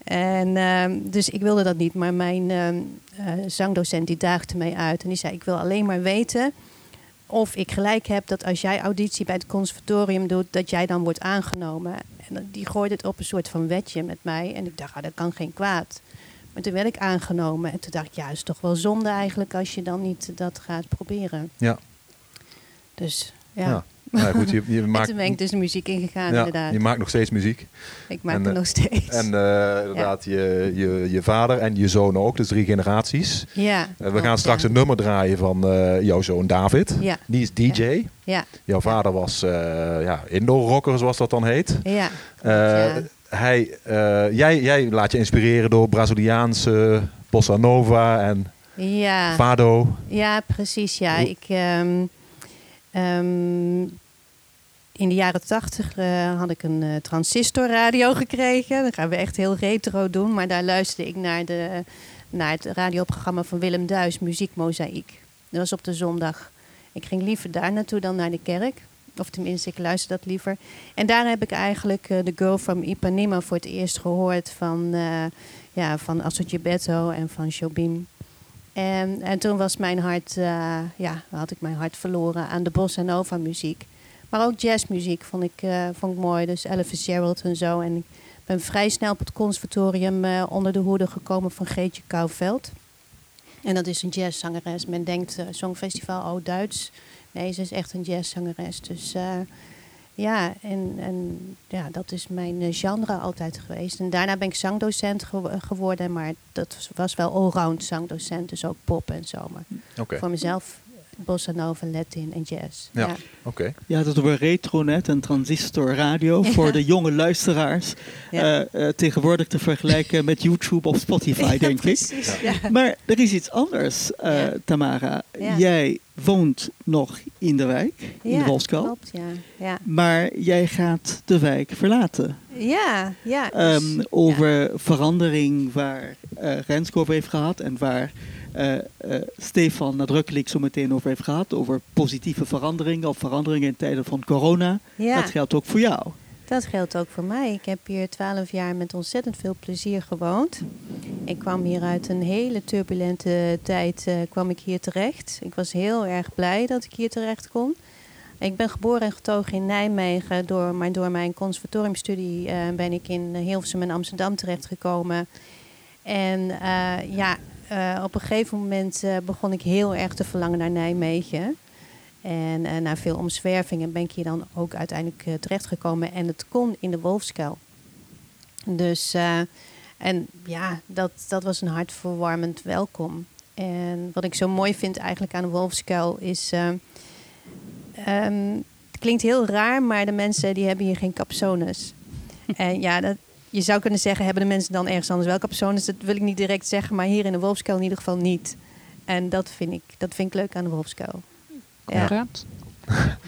En ehm, dus ik wilde dat niet, maar mijn ehm, eh, zangdocent die daagde mij uit. En die zei, ik wil alleen maar weten of ik gelijk heb dat als jij auditie bij het conservatorium doet, dat jij dan wordt aangenomen. En die gooide het op een soort van wetje met mij. En ik dacht, ah, dat kan geen kwaad. Maar toen werd ik aangenomen. En toen dacht ik, ja, is toch wel zonde eigenlijk als je dan niet dat gaat proberen. Ja. Dus ja, Ja. Nou, goed, je, je en maakt, toen ben ik dus de muziek ingegaan ja, inderdaad. je maakt nog steeds muziek. ik maak en, het eh, nog steeds. En eh, inderdaad, je, je, je vader en je zoon ook, dus drie generaties. ja, Eh, we gaan straks ja. een nummer draaien van jouw zoon David. Ja, Die is DJ. ja, Jouw vader was ja, indoor rocker, zoals dat dan heet. ja. Hij, jij, jij laat je inspireren door Braziliaanse bossa nova en Ja. fado. Ja, precies. Ja. Ik, ehm, ehm, in de jaren tachtig eh, had ik een eh, transistorradio gekregen. Dan gaan we echt heel retro doen. Maar daar luisterde ik naar, de, naar het radioprogramma van Willem Duis, Muziek Mozaïek. Dat was op de zondag. Ik ging liever daar naartoe dan naar de kerk. Of tenminste, ik luister dat liever. En daar heb ik eigenlijk eh, de Girl from Ipanema voor het eerst gehoord van, ja, van en van Jobim. En, en toen was mijn hart, eh, ja, had ik mijn hart verloren aan de bossa nova muziek. Maar ook jazzmuziek vond ik, eh, vond ik mooi. Dus Ella Fitzgerald en zo. En ik ben vrij snel op het conservatorium eh, onder de hoede gekomen van Geetje Kouwveld. En dat is een jazzzangeres. Men denkt Songfestival, oh Duits. Nee, ze is echt een jazzzangeres. Dus ja, en, en ja, dat is mijn eh, genre altijd geweest. En daarna ben ik zangdocent gew- geworden. Maar dat was- wel allround zangdocent. Dus ook pop en zo. Maar voor mezelf bossa nova, latin en jazz. Ja. oké. Ja, dat over retronet en transistorradio Ja. voor de jonge luisteraars. Ja. eh, eh, tegenwoordig te vergelijken met YouTube of Spotify, denk ik. Precies, ja. Maar er is iets anders, eh, Ja. Tamara. Ja. Jij woont nog in de wijk, in de Ja. Klopt, ja. Ja, Maar jij gaat de wijk verlaten. ja. ja dus- Ehm, over verandering waar eh Renske over heeft gehad en waar eh, eh, Stefan nadrukkelijk zo meteen over heeft gehad. Over positieve veranderingen of veranderingen in tijden van corona. ja. Dat geldt ook voor jou. Dat geldt ook voor mij. Ik heb hier twaalf jaar met ontzettend veel plezier gewoond. Ik kwam hier uit een hele turbulente tijd eh, kwam ik hier terecht. Ik was heel erg blij dat ik hier terecht kon. Ik ben geboren en getogen in Nijmegen, door, maar door mijn conservatoriumstudie ben ik in Hilversum en Amsterdam terechtgekomen. En ja, eh, op een gegeven moment eh, begon ik heel erg te verlangen naar Nijmegen. En eh, na veel omzwervingen ben ik hier dan ook uiteindelijk terechtgekomen. En het kon in de Wolfskuil. Dus, en ja, dat, dat was een hartverwarmend welkom. En wat ik zo mooi vind eigenlijk aan de Wolfskuil is... eh, ehm, het klinkt heel raar, maar de mensen die hebben hier geen capsones. en ja, dat, je zou kunnen zeggen, hebben de mensen dan ergens anders wel capsones? Dat wil ik niet direct zeggen, maar hier in de Wolfskuil in ieder geval niet. En dat vind ik, dat vind ik leuk aan de Wolfskuil. Ja.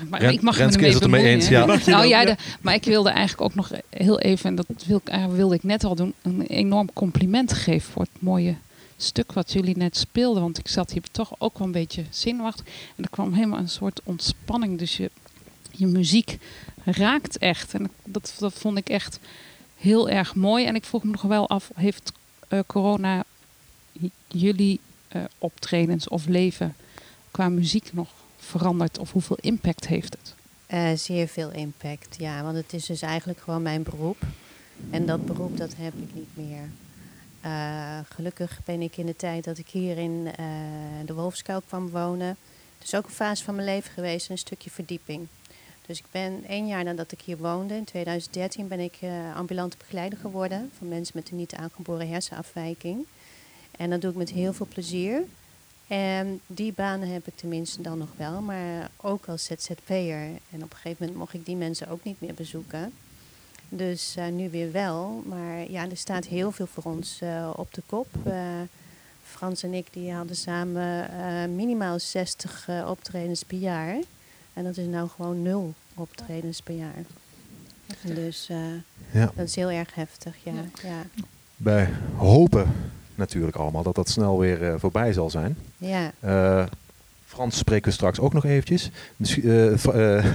Maar ik mag Renske me is het ermee eens, ja. Nou ja, de- maar ik wilde eigenlijk ook nog heel even, en dat wil eigenlijk wilde ik net al doen, een enorm compliment geven voor het mooie stuk wat jullie net speelden. Want ik zat hier toch ook wel een beetje zenuwachtig. En er kwam helemaal een soort ontspanning. Dus je, je muziek raakt echt. En dat, dat vond ik echt heel erg mooi. En ik vroeg me nog wel af, heeft eh, corona jullie eh, optredens of leven qua muziek nog veranderd? Of hoeveel impact heeft het? Eh, zeer veel impact, ja. Want het is dus eigenlijk gewoon mijn beroep. En dat beroep, dat heb ik niet meer. Gelukkig ben ik in de tijd dat ik hier in de Wolfskuil kwam wonen... dus ook een fase van mijn leven geweest, een stukje verdieping. Dus ik ben één jaar nadat ik hier woonde, in 2013, ben ik eh, ambulante begeleider geworden... van mensen met een niet aangeboren hersenafwijking. En dat doe ik met heel veel plezier. En die banen heb ik tenminste dan nog wel, maar ook als ZZP'er. En op een gegeven moment mocht ik die mensen ook niet meer bezoeken. Dus eh, nu weer wel. Maar ja, er staat heel veel voor ons eh, op de kop. Frans en ik die hadden samen minimaal 60 eh, optredens per jaar. En dat is nou gewoon nul optredens per jaar. Dus eh, Ja. dat is heel erg heftig, ja. ja. Wij hopen natuurlijk allemaal dat dat snel weer eh, voorbij zal zijn. ja. Eh, Frans spreken we straks ook nog eventjes. Misschien, eh, eh,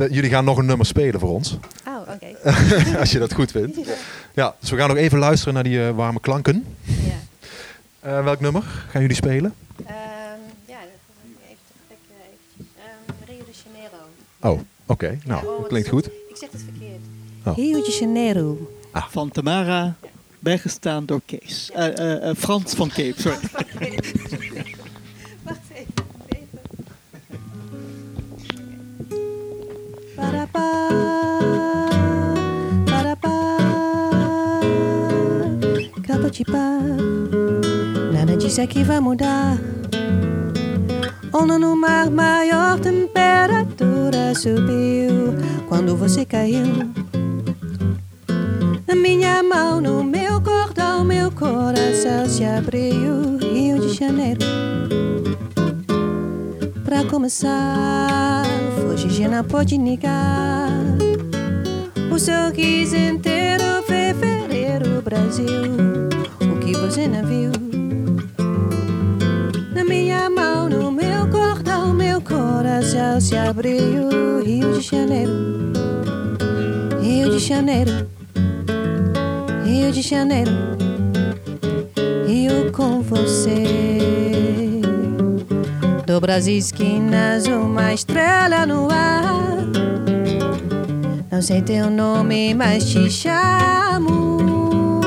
jullie gaan nog een nummer spelen voor ons. Oh, oké. als je dat goed vindt. Ja, dus we gaan nog even luisteren naar die warme klanken. ja. Eh, welk nummer gaan jullie spelen? Ehm, ja, dat moet ik even te gek, eh, eventjes. Ehm, Rio de Janeiro. Oh, oké. Nou, Ja, oh, dat klinkt goed. Ik zeg het verkeerd. Oh. Rio de Janeiro. Van Tamara, bijgestaan door Kees. Eh, eh, eh, Frans van Cape, sorry. Wacht even. even. Parapa, parapa, capotipa. Nada disso aqui vai mudar. Onda no mar, maior temperatura subiu quando você caiu. Na minha mão, no meu cordão, meu coração se abriu. Rio de Janeiro. Pra começar, hoje não pode negar. O sorriso inteiro, fevereiro, Brasil. O que você não viu? Se abriu. Rio de Janeiro. Rio de Janeiro. Rio de Janeiro, Rio com você. Do Brasil esquinas, uma estrela no ar. Não sei teu nome, mas te chamo.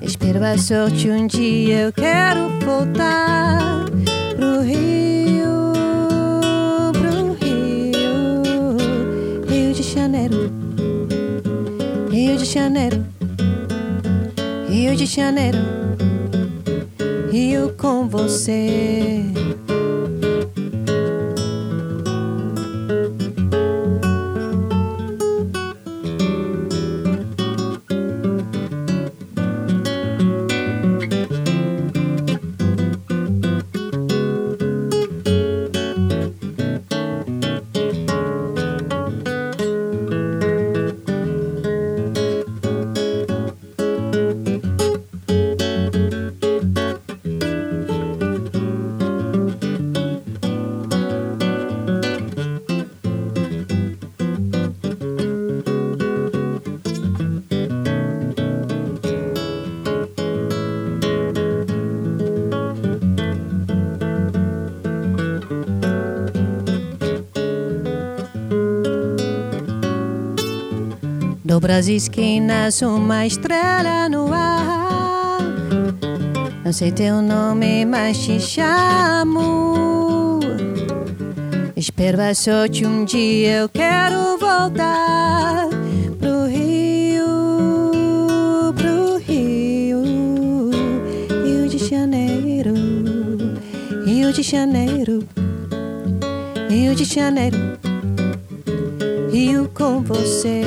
Espero a sorte um dia eu quero voltar Janeiro, Rio de Janeiro, Rio com você. Sobre as esquinas, uma estrela no ar. Não sei teu nome, mas te chamo. Espero a sorte um dia eu quero voltar pro Rio, pro Rio, Rio de Janeiro, Rio de Janeiro, Rio de Janeiro, Rio com você.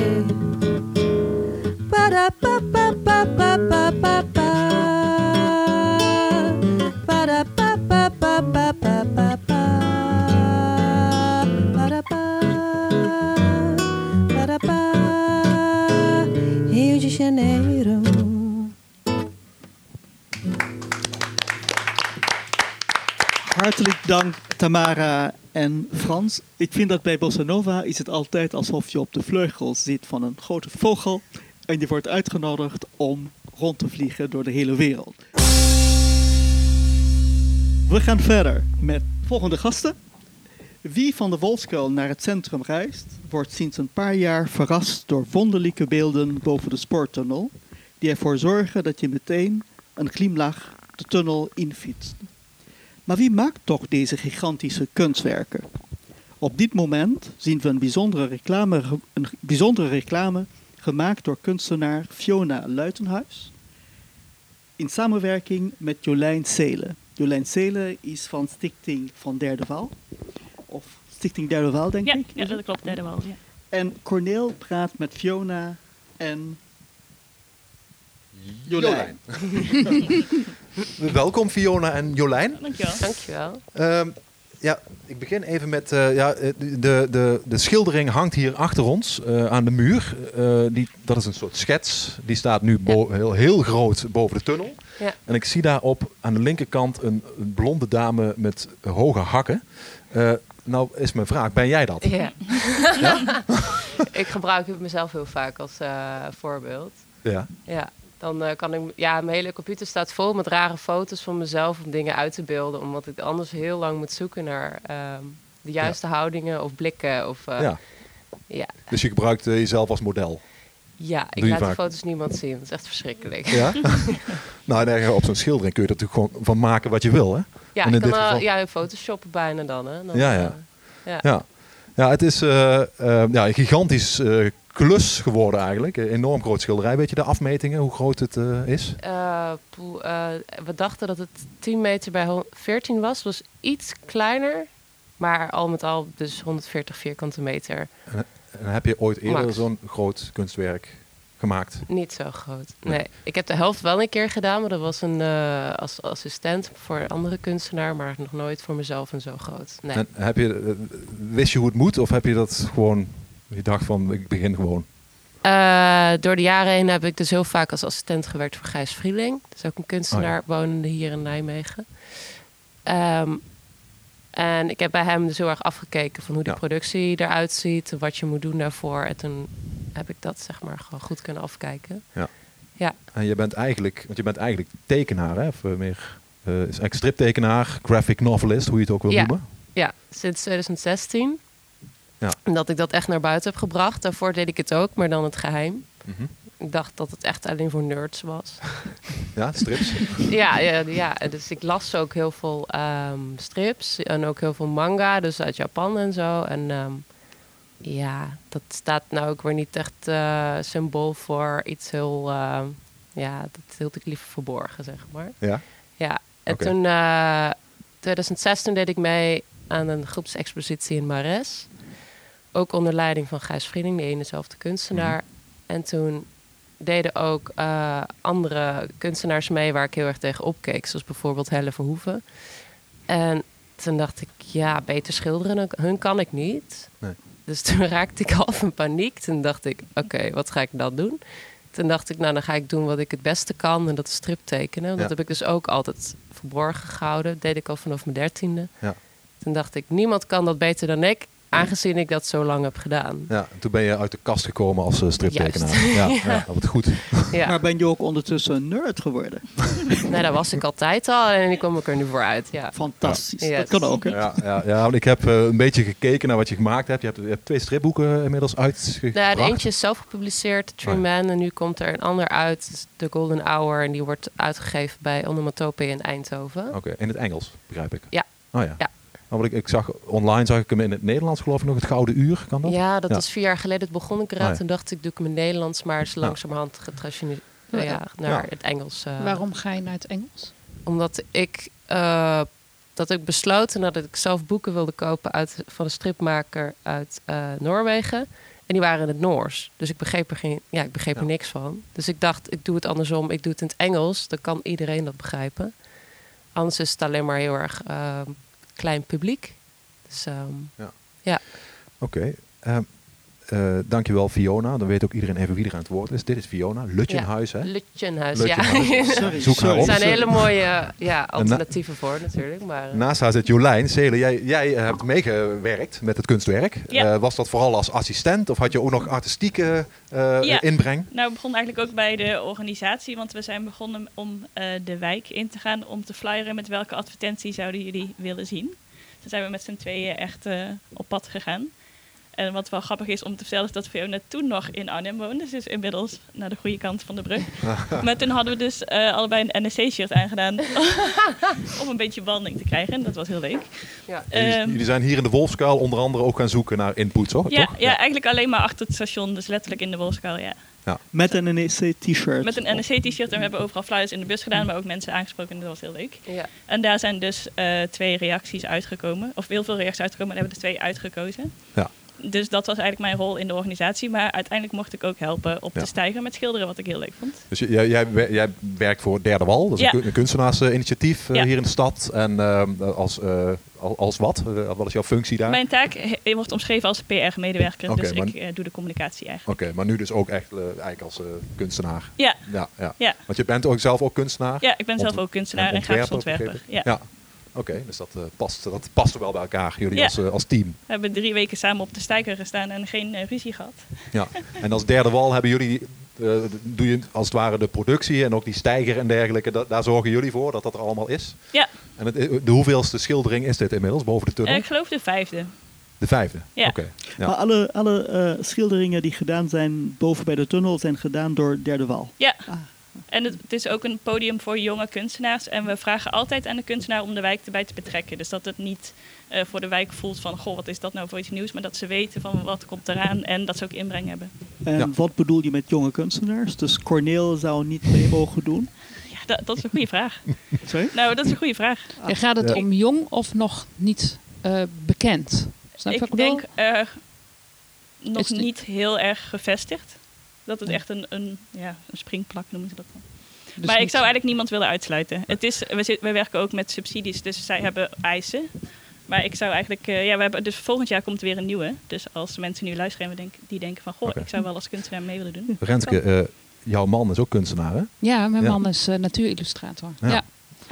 Tamara en Frans. Ik vind dat bij Bossa Nova is het altijd alsof je op de vleugel zit van een grote vogel en je wordt uitgenodigd om rond te vliegen door de hele wereld. We gaan verder met volgende gasten. Wie van de Wolfskuil naar het centrum reist, wordt sinds een paar jaar verrast door wonderlijke beelden boven de spoortunnel, die ervoor zorgen dat je meteen een glimlach de tunnel infietst. Maar wie maakt toch deze gigantische kunstwerken? Op dit moment zien we een bijzondere reclame, een bijzondere reclame gemaakt door kunstenaar Fiona Luitenhuis in samenwerking met Jolijn Seelen. Jolijn Seelen is van Stichting van Derde Val. Of Stichting Derde Val, denk Ja, ik. ja, dat klopt, derde wal. Ja. En Corneel praat met Fiona en Jolijn. Welkom Fiona en Jolijn. Dankjewel. Dankjewel. Ehm, ja, ik begin even met. eh, ja, eh, de, de, de schildering hangt hier achter ons eh, aan de muur. Eh, die, dat is een soort schets. Die staat nu bo- heel, heel groot boven de tunnel. Ja. En ik zie daarop aan de linkerkant een, een blonde dame met hoge hakken. Eh, nou is mijn vraag: ben jij dat? Ja. ik gebruik mezelf heel vaak als eh, voorbeeld. Ja. Ja. Dan eh, kan ik, ja, mijn hele computer staat vol met rare foto's van mezelf om dingen uit te beelden, omdat ik anders heel lang moet zoeken naar ehm, de juiste houdingen of blikken. Of, eh, ja. ja. Dus je gebruikt eh, jezelf als model. Ja, ik laat de foto's niemand zien. Dat is echt verschrikkelijk. Ja? nou, nee, op zo'n schildering kun je er natuurlijk gewoon van maken wat je wil, hè? Ja, En in ik kan dit geval- ja, photoshoppen bijna dan. Hè. Dan, Ja, ja. ja. Ja, ja het is ja, een gigantisch eh, klus geworden eigenlijk. Een enorm groot schilderij. Weet je de afmetingen, hoe groot het eh, is? Eh, eh, we dachten dat het 10 meter bij hon- 14 was. Was iets kleiner, maar al met al dus 140 vierkante meter. En heb je ooit eerder zo'n groot kunstwerk gemaakt? Niet zo groot. Nee. Nee. ik heb de helft wel een keer gedaan, maar dat was een als assistent voor een andere kunstenaar, maar nog nooit voor mezelf en zo groot. Nee. En heb je, wist je hoe het moet of heb je dat gewoon, je dacht van ik begin gewoon? Eh, door de jaren heen heb ik dus heel vaak als assistent gewerkt voor Gijs Vrieling. Dat is ook een kunstenaar Oh wonende hier in Nijmegen. Ehm, en ik heb bij hem dus heel erg afgekeken van hoe Ja. productie eruit ziet, en wat je moet doen daarvoor. En toen heb ik dat zeg maar gewoon goed kunnen afkijken. Ja. Ja. En je bent eigenlijk, want je bent eigenlijk tekenaar, hè? Of eh, meer, is eigenlijk striptekenaar, graphic novelist, hoe je het ook wil Ja. noemen. Ja, sinds 2016. Ja. En dat ik dat echt naar buiten heb gebracht. Daarvoor deed ik het ook, maar dan het geheim. Mhm. Ik dacht dat het echt alleen voor nerds was. Ja, strips. Ja, ja, ja, dus ik las ook heel veel ehm, strips en ook heel veel manga, dus uit Japan en zo. En ehm, ja, dat staat nou ook weer niet echt eh, symbool voor iets heel, ehm, ja, dat hield ik liever verborgen, zeg maar. ja. Ja, en toen, eh 2016 deed ik mee aan een groepsexpositie in Mares. Ook onder leiding van Gijs Vriending, die enezelfde kunstenaar. En toen deden ook eh, andere kunstenaars mee waar ik heel erg tegen opkeek. Zoals bijvoorbeeld Helle Verhoeven. En toen dacht ik, ja, beter schilderen dan hun kan ik niet. Nee. Dus toen raakte ik half in paniek. Toen dacht ik, oké, wat ga ik dan doen? Toen dacht ik, nou, dan ga ik doen wat ik het beste kan. En dat is strip tekenen. Dat Ja. heb ik dus ook altijd verborgen gehouden. Dat deed ik al vanaf mijn dertiende. Ja. Toen dacht ik, niemand kan dat beter dan ik. Aangezien ik dat zo lang heb gedaan. Ja, en toen ben je uit de kast gekomen als eh, striptekenaar. Juist. Ja, Ja. ja. dat wordt goed. Ja. Maar ben je ook ondertussen een nerd geworden? Nee, dat was ik altijd al en ik kom ik er nu voor uit. Ja. Fantastisch. Yes. Dat kan ook, hè? Ja, ja, ja, want ik heb eh, een beetje gekeken naar wat je gemaakt hebt. Je hebt, je hebt twee stripboeken inmiddels uitgebracht. Nou, de eentje is zelf gepubliceerd, True Oh Man. En nu komt er een ander uit, The Golden Hour. En die wordt uitgegeven bij Onomatopee in Eindhoven. Oké, in het Engels, begrijp ik. Ja. Oh ja. Ja. Maar wat ik, ik zag, online zag ik hem in het Nederlands geloof ik nog, het Gouden Uur. Kan dat? Ja, dat is vier jaar geleden. Het begon ik eruit. Oh ja. Toen dacht ik, doe ik hem in het Nederlands. Maar is langzamerhand getransformeerd nou ja, naar Ja. het Engels. eh. Waarom ga je naar het Engels? Omdat ik, eh, dat ik besloten had dat ik zelf boeken wilde kopen uit, van een stripmaker uit eh, Noorwegen. En die waren in het Noors. Dus ik begreep er, geen, ja, ik begreep er niks van. Dus ik dacht, ik doe het andersom. Ik doe het in het Engels. Dan kan iedereen dat begrijpen. Anders is het alleen maar heel erg klein publiek. Dus ehm, Ja. ja. Oké. Ehm, eh, dankjewel Fiona. Dan weet ook iedereen even wie er aan het woord is. Dit is Fiona. Lutjenhuis, hè? Lutjenhuis, Lutjenhuis. ja. Sorry, Zoek haar sorry. op. Er zijn hele mooie ja, En na- alternatieven voor natuurlijk. Maar, eh, Naast haar zit Jolijn. Jij, jij eh, hebt meegewerkt met het kunstwerk. Ja. Eh, was dat vooral als assistent of had je ook nog artistieke eh, Ja. inbreng? Nou, we begonnen eigenlijk ook bij de organisatie, want we zijn begonnen om eh, de wijk in te gaan om te flyeren met welke advertentie zouden jullie willen zien. Toen zijn we met z'n tweeën echt eh, op pad gegaan. En wat wel grappig is om te vertellen is dat Fiona toen nog in Arnhem woonde. Ze is inmiddels naar de goede kant van de brug. maar toen hadden we dus eh, allebei een NSC-shirt aangedaan om een beetje wandeling te krijgen. En dat was heel leuk. Ja. Jullie, Ehm, jullie zijn hier in de Wolfskuil onder andere ook gaan zoeken naar inputs, hoor. ja, toch? ja, eigenlijk alleen maar achter het station, dus letterlijk in de Wolfskuil, ja. Met een NEC-t-shirt. Met een NEC-t-shirt en we hebben overal flyers in de bus gedaan, maar ook mensen aangesproken en dat was heel leuk. ja. En daar zijn dus eh, twee reacties uitgekomen, of heel veel reacties uitgekomen en hebben we er twee uitgekozen. Ja. Dus dat was eigenlijk mijn rol in de organisatie, maar uiteindelijk mocht ik ook helpen op Ja. de stijger met schilderen, wat ik heel leuk vond. Dus jij, jij, jij werkt voor Derde Wal, dat is Ja. een, kun- een kunstenaarsinitiatief eh, Ja. hier in de stad. En ehm, als, eh, al- als wat? Eh, wat is jouw functie daar? Mijn taak wordt omschreven als PR-medewerker, dus maar- ik eh, doe de communicatie eigenlijk. Oké, maar nu dus ook echt eh, eigenlijk als eh, kunstenaar. Ja. Ja, ja. Want je bent ook zelf ook kunstenaar? Ja, ik ben zelf ook kunstenaar en, grafisch ontwerper. begreep ik. Ja. Oké, dus dat, eh, past, dat past wel bij elkaar, jullie Ja. als, eh, als team. We hebben drie weken samen op de stijger gestaan en geen eh, ruzie gehad. Ja. En als derde wal hebben jullie, eh, doe je als het ware de productie en ook die stijger en dergelijke. da- daar zorgen jullie voor dat dat er allemaal is. Ja, En het, de hoeveelste schildering is dit inmiddels boven de tunnel? ik geloof de vijfde. De vijfde? Ja. Oké. Ja. Maar alle, alle eh, schilderingen die gedaan zijn boven bij de tunnel zijn gedaan door Derde Wal. Ja. Ah. En het, het is ook een podium voor jonge kunstenaars. En we vragen altijd aan de kunstenaar om de wijk erbij te betrekken. Dus dat het niet eh, voor de wijk voelt van... goh, wat is dat nou voor iets nieuws? Maar dat ze weten van wat komt eraan en dat ze ook inbreng hebben. En Ja. wat bedoel je met jonge kunstenaars? Dus Corneel zou niet mee mogen doen? Ja, dat, dat is een goede vraag. Sorry? Nou, dat is een goede vraag. En gaat het Ja. om jong of nog niet eh, bekend? Snap ik bedoel? denk eh, nog niet heel erg gevestigd. Dat het echt een, een, ja, een springplak noemen ze dat dan. Dus maar ik zou eigenlijk niemand willen uitsluiten. Het is, we, zit, we werken ook met subsidies, dus zij hebben eisen. Maar ik zou eigenlijk, eh, ja, we hebben, dus volgend jaar komt er weer een nieuwe. Dus als mensen nu luisteren en we denken, die denken van, goh, ik zou wel als kunstenaar mee willen doen. Renske, eh, jouw man is ook kunstenaar, hè? Ja, mijn Ja. man is eh, natuurillustrator. Ja.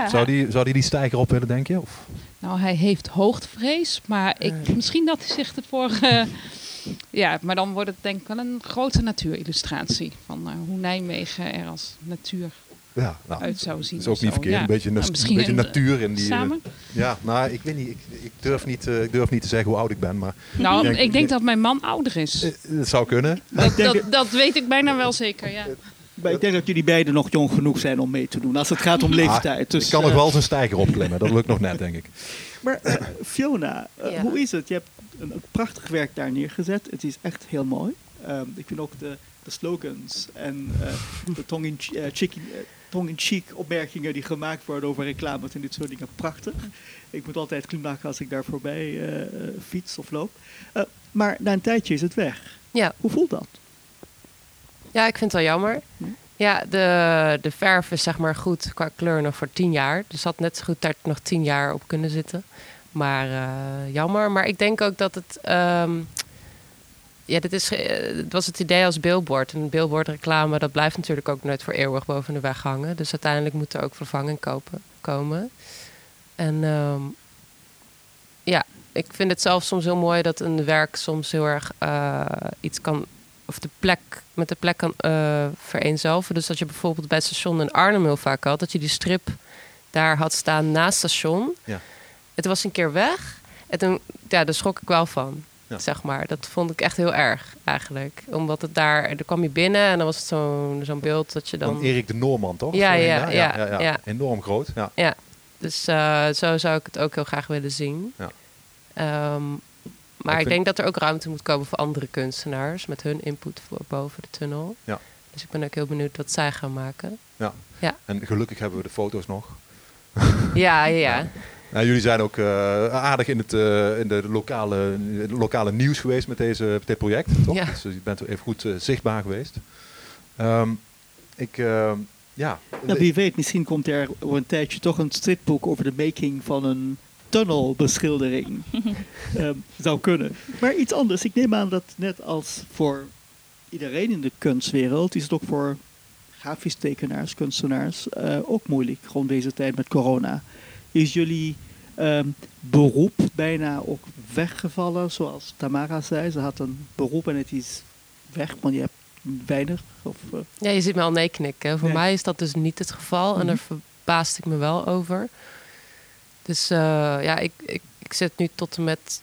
Zou die, zou die die stijger op willen, denk je? Of? Nou, hij heeft hoogtevrees, maar ik, misschien dat hij zich ervoor... eh ja, maar dan wordt het denk ik wel een grote natuurillustratie. Van eh, hoe Nijmegen er als natuur Ja, nou, uit zou zien. dat is ook niet zo. verkeerd. Ja. Een beetje, Nou, een beetje een- natuur in die... eh, Samen? Ja, nou, ik weet niet. Ik, ik, durf niet eh, ik durf niet te zeggen hoe oud ik ben, maar Nou, denk- ik denk dat mijn man ouder is. eh, het zou kunnen. Dat, denk- dat, dat weet ik bijna wel zeker, ja. Maar ik denk dat jullie beiden nog jong genoeg zijn om mee te doen. Als het gaat om leeftijd. Dus, ik kan nog eh, wel zijn stijger opklimmen. Dat lukt nog net, denk ik. Maar eh, Fiona, eh, Ja. hoe is het? Je hebt een, een prachtig werk daar neergezet. Het is echt heel mooi. Ehm, ik vind ook de, de slogans en eh, de tong-in-cheek tong-in-cheek opmerkingen die gemaakt worden over reclames en dit soort dingen prachtig. Ik moet altijd glimlachen als ik daar voorbij fiets of loop. Eh, maar na een tijdje is het weg. Ja. Hoe voelt dat? Ja, ik vind het wel jammer. Ja, de, de verf is zeg maar goed qua kleur nog voor tien jaar. Dus had net zo goed daar nog tien jaar op kunnen zitten. Maar eh, jammer. Maar ik denk ook dat het... ehm, ja, dit is, eh, het was het idee als billboard. En billboardreclame, dat blijft natuurlijk ook nooit voor eeuwig boven de weg hangen. Dus uiteindelijk moet er ook vervanging kopen, komen. En ehm, ja, ik vind het zelf soms heel mooi dat een werk soms heel erg eh, iets kan, of de plek met de plek kan eh vereenzelvigen. Dus dat je bijvoorbeeld bij het station in Arnhem heel vaak had, dat je die strip daar had staan naast station. Ja. Het was een keer weg en toen, ja, daar schrok ik wel van. Ja. Zeg maar. Dat vond ik echt heel erg eigenlijk. Omdat het daar, er kwam je binnen en dan was het zo'n zo'n beeld dat je dan. Van Erik de Noorman, toch? Ja, ja, ja, ja. Enorm groot. Ja. Ja, dus eh, zo zou ik het ook heel graag willen zien. Ja. Ehm, maar ik, denk dat er ook ruimte moet komen voor andere kunstenaars met hun input voor boven de tunnel. Ja. Dus ik ben ook heel benieuwd wat zij gaan maken. Ja. Ja. En gelukkig hebben we de foto's nog. Ja, ja, ja. Nou, jullie zijn ook eh, aardig in het eh, in de lokale, lokale nieuws geweest met, deze, met dit project, toch? Ja. Dus je bent even goed eh, zichtbaar geweest. Ehm, ik, eh, ja. Nou, wie weet, misschien komt er over een tijdje toch een stripboek over de making van een tunnelbeschildering. Ehm, zou kunnen. Maar iets anders. Ik neem aan dat net als voor iedereen in de kunstwereld, is het ook voor grafisch tekenaars, kunstenaars, eh, ook moeilijk rond deze tijd met corona. Is jullie ehm, beroep bijna ook weggevallen, zoals Tamara zei? Ze had een beroep en het is weg, want je hebt weinig. Of, eh, Ja, je ziet me al nee knikken. Voor Nee. mij is dat dus niet het geval. En Mhm. daar verbaasde ik me wel over. Dus eh, ja, ik, ik, ik zit nu tot en met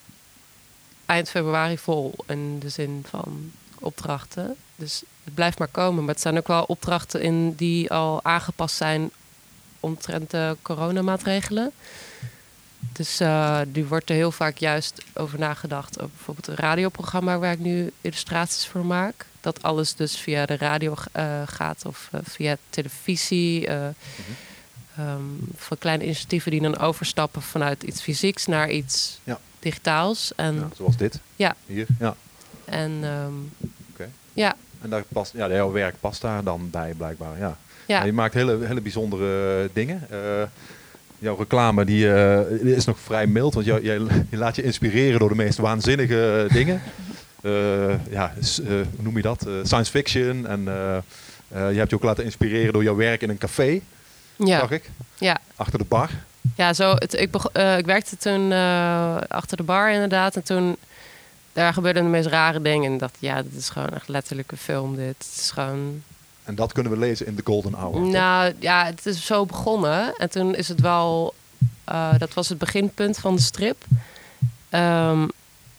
eind februari vol. In de zin van opdrachten. Dus het blijft maar komen. Maar het zijn ook wel opdrachten in die al aangepast zijn omtrent de coronamaatregelen. Dus eh die wordt er heel vaak juist over nagedacht. Bijvoorbeeld een radioprogramma waar ik nu illustraties voor maak. Dat alles dus via de radio eh, gaat of via televisie. eh, ehm, van kleine initiatieven die dan overstappen vanuit iets fysieks naar iets Ja. digitaals. En, Ja, zoals dit. Ja. Hier. Ja. En ehm, ja, En daar past, ja, jouw werk past daar dan bij, blijkbaar. Ja. Je maakt hele, hele bijzondere eh, dingen. Eh, jouw reclame die, eh, is nog vrij mild, want jou- jij, je laat je inspireren door de meest waanzinnige dingen. Ja, hoe noem je dat? Science fiction. En je hebt je ook laten inspireren door jouw werk in een café, ja, zag ik. ja. Achter de bar. Ja, zo, het, ik, eh, ik werkte toen eh, achter de bar inderdaad. En toen, daar gebeurden de meest rare dingen. En dacht, ja, dit is gewoon echt letterlijk een film dit. Het is gewoon... En dat kunnen we lezen in The Golden Hour. toch? Nou, ja, het is zo begonnen. En toen is het wel... eh, dat was het beginpunt van de strip. Ehm,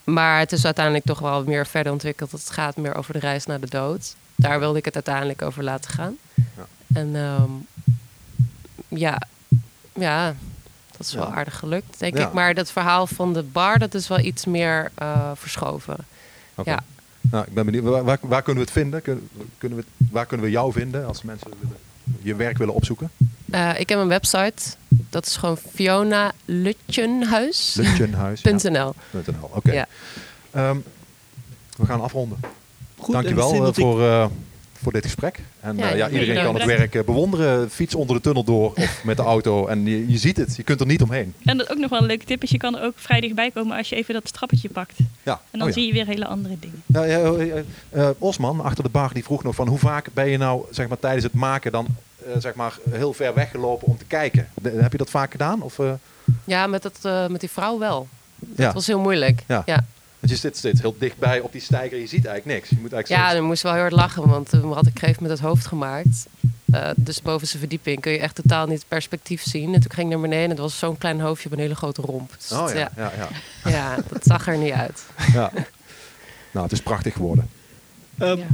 maar het is uiteindelijk toch wel meer verder ontwikkeld. Het gaat meer over de reis naar de dood. Daar wilde ik het uiteindelijk over laten gaan. Ja. En ehm, ja, ja, dat is wel aardig gelukt, denk Ja. ik. Maar dat verhaal van de bar, dat is wel iets meer eh, verschoven. Oké. Ja. Nou, ik ben benieuwd. Waar, waar, waar kunnen we het vinden? Kun- Kunnen we, waar kunnen we jou vinden als mensen willen, je werk willen opzoeken? Eh, ik heb een website. Dat is gewoon Fiona Lutjenhuis. Lutjenhuis. .nl. .nl. Oké. Ja. Ehm, we gaan afronden. Goed, Dankjewel eh, ik- voor, dit gesprek. En Ja, eh, ja, iedereen kan het werk eh, bewonderen. Fiets onder de tunnel door of met de auto. En je, je ziet het. Je kunt er niet omheen. En dat ook nog wel een leuke tip is, je kan er ook vrij dichtbij komen als je even dat trappetje pakt. Ja. En dan Oh, ja. zie je weer hele andere dingen. Ja, ja, eh, Osman, achter de bar, die vroeg nog van hoe vaak ben je nou zeg maar, tijdens het maken dan eh, zeg maar, heel ver weggelopen om te kijken? De- heb je dat vaak gedaan? Of, eh, Ja, met, dat, eh, met die vrouw wel. ja. Dat was heel moeilijk. Ja. Ja. Want je zit steeds heel dichtbij op die stijger. Je ziet eigenlijk niks. Je moet eigenlijk Ja, steeds- dan moest wel heel hard lachen, want toen had ik gegeven moment het hoofd gemaakt. Eh, dus boven zijn verdieping kun je echt totaal niet het perspectief zien. En toen ging ik naar beneden en het was zo'n klein hoofdje op een hele grote romp. Dus Oh het- ja, ja, ja. ja, dat zag er niet uit. ja. Nou, het is prachtig geworden. Ehm, Ja.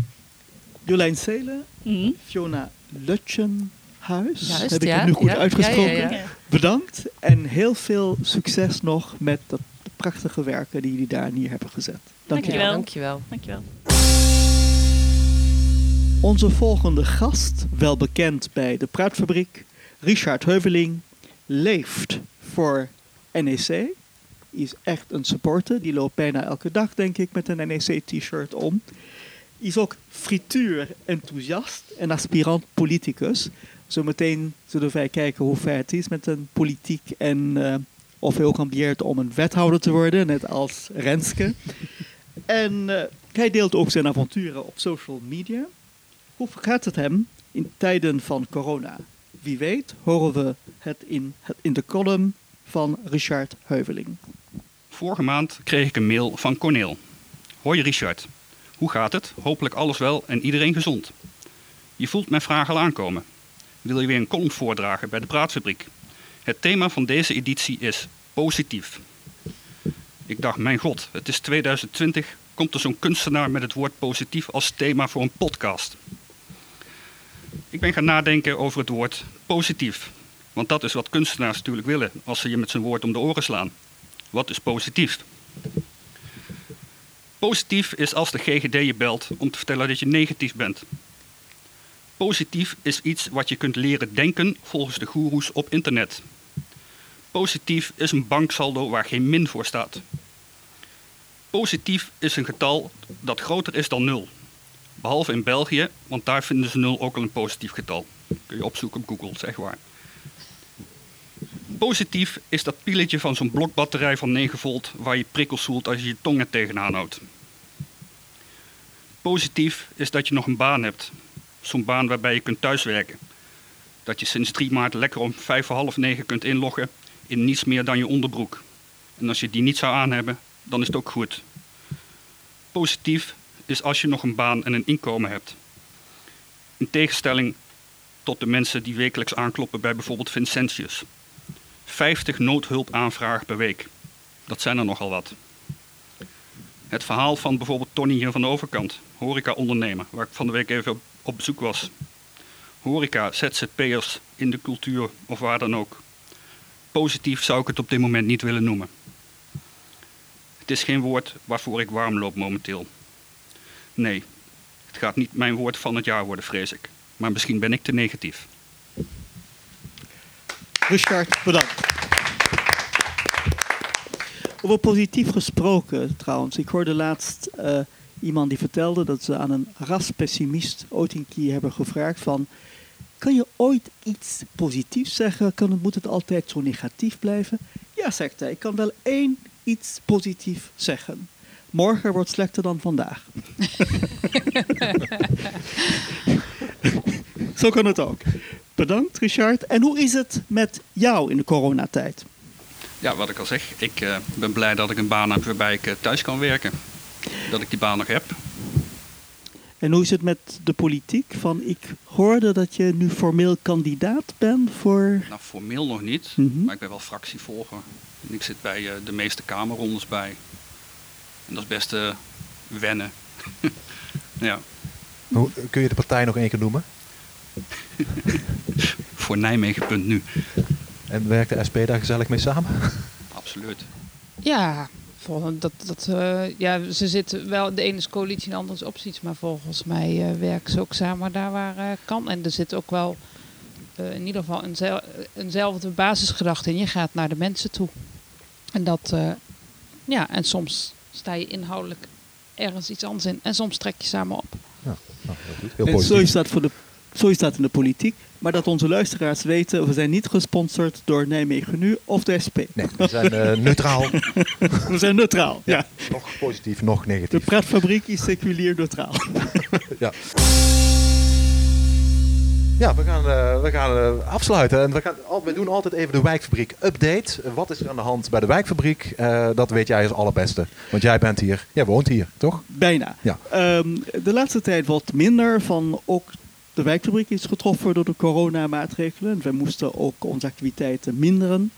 Jolijn Seelen, Mhm. Fiona Lutjenhuis. Juist, Heb ik ja, het nu goed ja, uitgesproken? ja, ja, ja. Ja. Bedankt en heel veel succes nog met dat prachtige werken die jullie daar neer hebben gezet. Dank je. Dankjewel. Dankjewel. Dankjewel. Onze volgende gast, wel bekend bij de Praatfabriek, Richard Heuveling, leeft voor NEC. Hij is echt een supporter. Die loopt bijna elke dag, denk ik, met een NEC-t-shirt om. Hij is ook frituur-enthousiast en aspirant politicus. Zometeen zullen wij kijken hoe ver het is met een politiek en eh, of hij ook ambieert om een wethouder te worden, net als Renske. en eh, hij deelt ook zijn avonturen op social media. Hoe gaat het hem in tijden van corona? Wie weet horen we het in, het in de column van Richard Heuveling. Vorige maand kreeg ik een mail van Corneel. Hoi Richard, hoe gaat het? Hopelijk alles wel en iedereen gezond. Je voelt mijn vraag al aankomen. Wil je weer een column voordragen bij de Praatfabriek? Het thema van deze editie is positief. Ik dacht, mijn god, het is 2020. Komt er zo'n kunstenaar met het woord positief als thema voor een podcast? Ik ben gaan nadenken over het woord positief. Want dat is wat kunstenaars natuurlijk willen als ze je met zijn woord om de oren slaan. Wat is positief? Positief is als de GGD je belt om te vertellen dat je negatief bent. Positief is iets wat je kunt leren denken volgens de goeroes op internet. Positief is een banksaldo waar geen min voor staat. Positief is een getal dat groter is dan 0. Behalve in België, want daar vinden ze 0 ook al een positief getal. Kun je opzoeken op Google, zeg maar. Positief is dat pieletje van zo'n blokbatterij van 9 volt waar je prikkels voelt als je je tong er tegenaan houdt. Positief is dat je nog een baan hebt. Zo'n baan waarbij je kunt thuiswerken. Dat je sinds 3 maart lekker om vijf voor half negen kunt inloggen in niets meer dan je onderbroek. En als je die niet zou aan hebben, dan is het ook goed. Positief is als je nog een baan en een inkomen hebt. In tegenstelling tot de mensen die wekelijks aankloppen bij bijvoorbeeld Vincentius. 50 noodhulpaanvragen per week. Dat zijn er nogal wat. Het verhaal van bijvoorbeeld Tony hier van de overkant, horeca-ondernemer, waar ik van de week even op, op bezoek was. Horeca, ZZP'ers in de cultuur of waar dan ook. Positief zou ik het op dit moment niet willen noemen. Het is geen woord waarvoor ik warm loop momenteel. Nee, het gaat niet mijn woord van het jaar worden, vrees ik. Maar misschien ben ik te negatief. Richard, bedankt. Over positief gesproken trouwens. Ik hoorde laatst uh, iemand die vertelde dat ze aan een raspessimist ooit een keer hebben gevraagd van... Kan je ooit iets positiefs zeggen? Kan het, moet het altijd zo negatief blijven? Ja, zegt hij. Ik kan wel één iets positief zeggen. Morgen wordt slechter dan vandaag. Zo kan het ook. Bedankt, Richard. En hoe is het met jou in de coronatijd? Ja, wat ik al zeg, ik uh, ben blij dat ik een baan heb waarbij ik uh, thuis kan werken. Dat ik die baan nog heb. En hoe is het met de politiek? Van, ik hoorde dat je nu formeel kandidaat bent voor... Nou, formeel nog niet, mm -hmm. maar ik ben wel fractievolger. En ik zit bij uh, de meeste kamerrondes bij. En dat is best uh, wennen. ja. Hoe, kun je de partij nog één keer noemen? Voor Nijmegen.nu. En werkt de SP daar gezellig mee samen? Absoluut. Ja, dat, dat, uh, ja, ze zitten wel, de ene is coalitie en de andere is oppositie, maar volgens mij uh, werken ze ook samen daar waar uh, kan. En er zit ook wel in ieder geval eenzel, eenzelfde basisgedachte in. Je gaat naar de mensen toe. En dat, ja, en soms sta je inhoudelijk ergens iets anders in en soms trek je samen op. Ja, nou, heel goed. Heel en zo is dat voor de zo is dat in de politiek. Maar dat onze luisteraars weten, we zijn niet gesponsord door Nijmegen Nu of de SP. Nee, we zijn uh, neutraal. we zijn neutraal, ja. ja. Nog positief, nog negatief. De praatfabriek is seculier neutraal. ja. Ja, we gaan, uh, we gaan uh, afsluiten. En we, gaan, we doen altijd even de wijkfabriek update. wat is er aan de hand bij de wijkfabriek? Dat weet jij als allerbeste. Want jij bent hier, jij woont hier, toch? Bijna. Ja. Um, de laatste tijd wat minder van ook de wijkfabriek is getroffen door de coronamaatregelen. We moesten ook onze activiteiten minderen.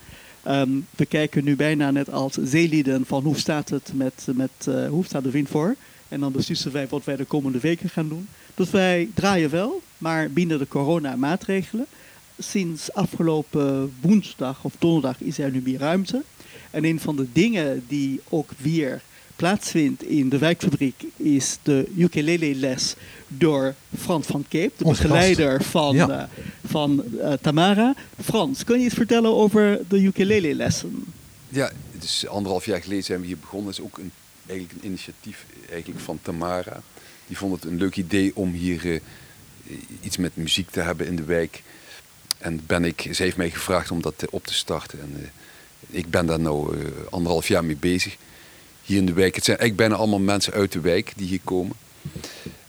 Um, we kijken nu bijna net als zeelieden van hoe staat het met, met uh, hoe staat de wind voor. En dan beslissen wij wat wij de komende weken gaan doen. Dus wij draaien wel, maar binnen de coronamaatregelen. Sinds afgelopen woensdag of donderdag is er nu meer ruimte. En een van de dingen die ook weer plaatsvindt in de wijkfabriek is de ukulele-les door Frans van Keep, de begeleider van, ja. uh, van uh, Tamara. Frans, kun je iets vertellen over de ukulele-lessen? Ja, het is anderhalf jaar geleden zijn we hier begonnen. Het is ook een, eigenlijk een initiatief eigenlijk van Tamara. Die vond het een leuk idee om hier uh, iets met muziek te hebben in de wijk. En ben ik, ze heeft mij gevraagd om dat op te starten. En ik ben daar nu anderhalf jaar mee bezig hier in de wijk. Het zijn eigenlijk bijna allemaal mensen uit de wijk die hier komen.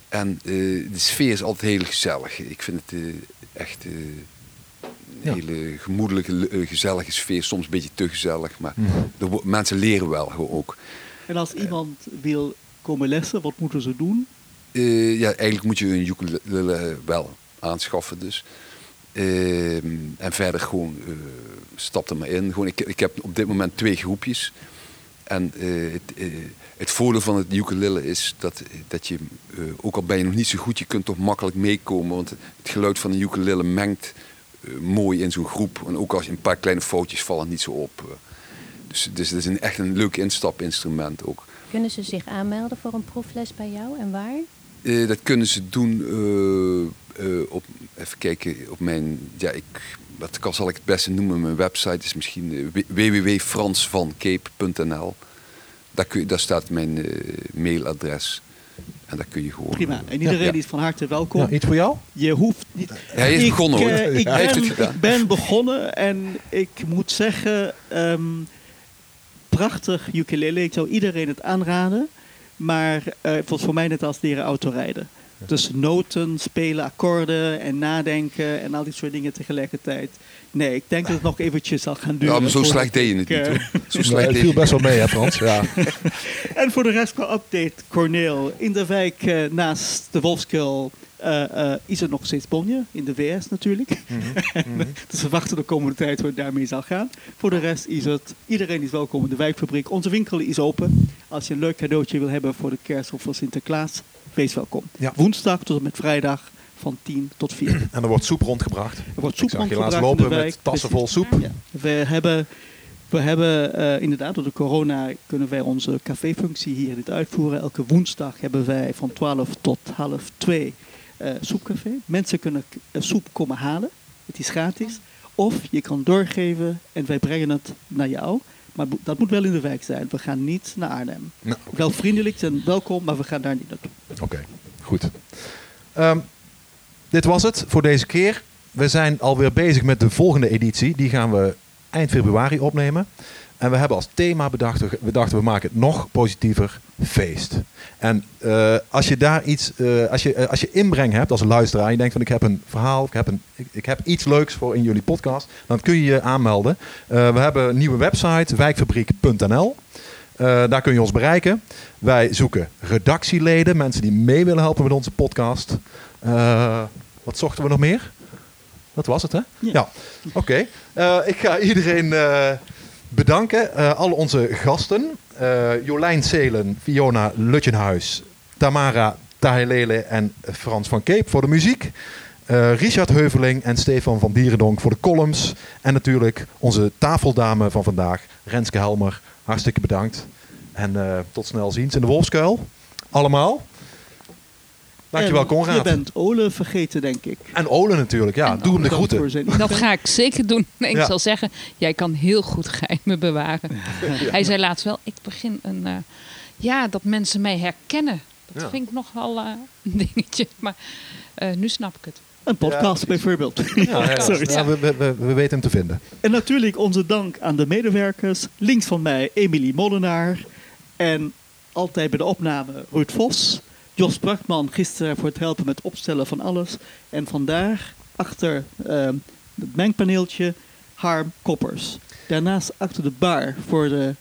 En uh, de sfeer is altijd heel gezellig. Ik vind het uh, echt uh, een hele gemoedelijke, eh, gezellige sfeer. Soms een beetje te gezellig, maar er wo- mensen leren wel gewoon ook. En als iemand wil komen lessen, wat moeten ze doen? Eh, ja, eigenlijk moet je een ukulele wel aanschaffen dus. Ehm, en verder gewoon eh, stap er maar in. Gewoon, ik, ik heb op dit moment twee groepjes. En eh, het, eh, het voordeel van het ukulele is dat, dat je, eh, ook al ben je nog niet zo goed, je kunt toch makkelijk meekomen. Want het geluid van een ukulele mengt mooi in zo'n groep. En ook als je een paar kleine foutjes vallen niet zo op. Dus, dus het is een, echt een leuk instapinstrument ook. Kunnen ze zich aanmelden voor een proefles bij jou en waar? Dat kunnen ze doen op, even kijken, op mijn, ja, ik, wat kan, zal ik het beste noemen? Mijn website is misschien eh, www.fransvancape.nl. Daar, kun je, daar staat mijn eh, mailadres. En daar kun je gewoon... Prima. eh, En iedereen ja. is van harte welkom. Ja, iets voor jou? Je hoeft niet. Hij is Ik, begonnen, hoor. ik, Hij heeft ben, het gedaan. ik ben begonnen en ik moet zeggen, ehm, prachtig ukulele. Ik zou iedereen het aanraden. Maar eh, het was voor mij net als leren autorijden. Dus noten, spelen, akkoorden en nadenken en al die soort dingen tegelijkertijd. Nee, ik denk dat het nog eventjes zal gaan duren. Ja, maar zo slecht deed je het ik, niet eh, hoor. Zo slecht het deed viel best wel mee, hè Frans? Ja. En voor de rest qua update, Corneel. In de wijk eh, naast de Wolfskuil eh, eh, is er nog steeds bonje. In de VS natuurlijk. dus we wachten de komende tijd hoe het daarmee zal gaan. Voor de rest is het, iedereen is welkom in de wijkfabriek. Onze winkel is open. Als je een leuk cadeautje wil hebben voor de kerst of voor Sinterklaas, wees welkom. Ja. Woensdag tot en met vrijdag van 10 tot 4. En er wordt soep rondgebracht. Er wordt soep Ik zag rondgebracht in lopen de met wijk. tassen vol soep. Ja. We hebben, we hebben eh, inderdaad door de corona kunnen wij onze caféfunctie hier niet uitvoeren. Elke woensdag hebben wij van 12 tot half 2 eh soepcafé. Mensen kunnen eh, soep komen halen. Het is gratis. Of je kan doorgeven en wij brengen het naar jou. Maar dat moet wel in de wijk zijn. We gaan niet naar Arnhem. Nou, Wel vriendelijk en welkom, maar we gaan daar niet naartoe. Oké, goed. Ehm, dit was het voor deze keer. We zijn alweer bezig met de volgende editie. Die gaan we eind februari opnemen. En we hebben als thema bedacht, we dachten we maken het nog positiever feest. En eh, als je daar iets, eh, als, je, eh, als je inbreng hebt als luisteraar, en je denkt van ik heb een verhaal, ik heb, een, ik, ik heb iets leuks voor in jullie podcast, dan kun je je aanmelden. We hebben een nieuwe website, wijkfabriek.nl. Daar kun je ons bereiken. Wij zoeken redactieleden, mensen die mee willen helpen met onze podcast. Wat zochten we nog meer? Dat was het, hè? Ja. Oké. Ik ga iedereen bedanken. Eh, al onze gasten. Eh, Jolijn Zelen, Fiona Lutjenhuis, Tamara Tahelele en Frans van Keep voor de muziek. Eh, Richard Heuveling en Stefan van Dierendonk voor de columns. En natuurlijk onze tafeldame van vandaag, Renske Helmer. Hartstikke bedankt. En tot snel ziens in de Wolfskuil. Allemaal. Dankjewel, Conrad. Je bent Ole vergeten, denk ik. En Ole natuurlijk, ja. Doe hem de groeten. Dat ga ik zeker doen. Ik Ja. zal zeggen, jij kan heel goed geheimen bewaren. Hij zei laatst wel, ik begin een... eh, ja, dat mensen mij herkennen. Dat Ja. vind ik nog wel eh, een dingetje. Maar eh, nu snap ik het. Een podcast bijvoorbeeld. Ja, ja, Sorry. ja, we, we, we, we weten hem te vinden. En natuurlijk onze dank aan de medewerkers. Links van mij Emilie Molenaar. En altijd bij de opname Ruud Vos. Jos Brachtman gisteren voor het helpen met opstellen van alles. En vandaag achter ehm, het mengpaneeltje Harm Koppers. Daarnaast achter de bar voor de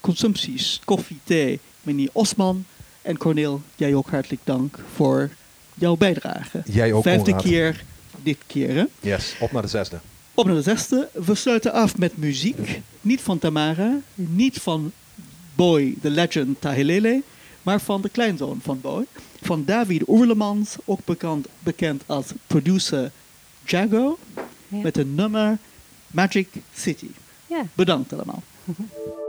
consumpties koffie, thee, meneer Osman. En Corneel, jij ook hartelijk dank voor jouw bijdrage. Jij ook, Vijfde keer dit keer, hè? Yes, op naar de zesde. Op naar de zesde. We sluiten af met muziek. Niet van Tamara, niet van Boy, the legend Tahilele, maar van de kleinzoon van Boy. Van David Oerlemans, ook bekend, bekend als producer Jago, Ja. met een nummer Magic City. Ja. Bedankt allemaal.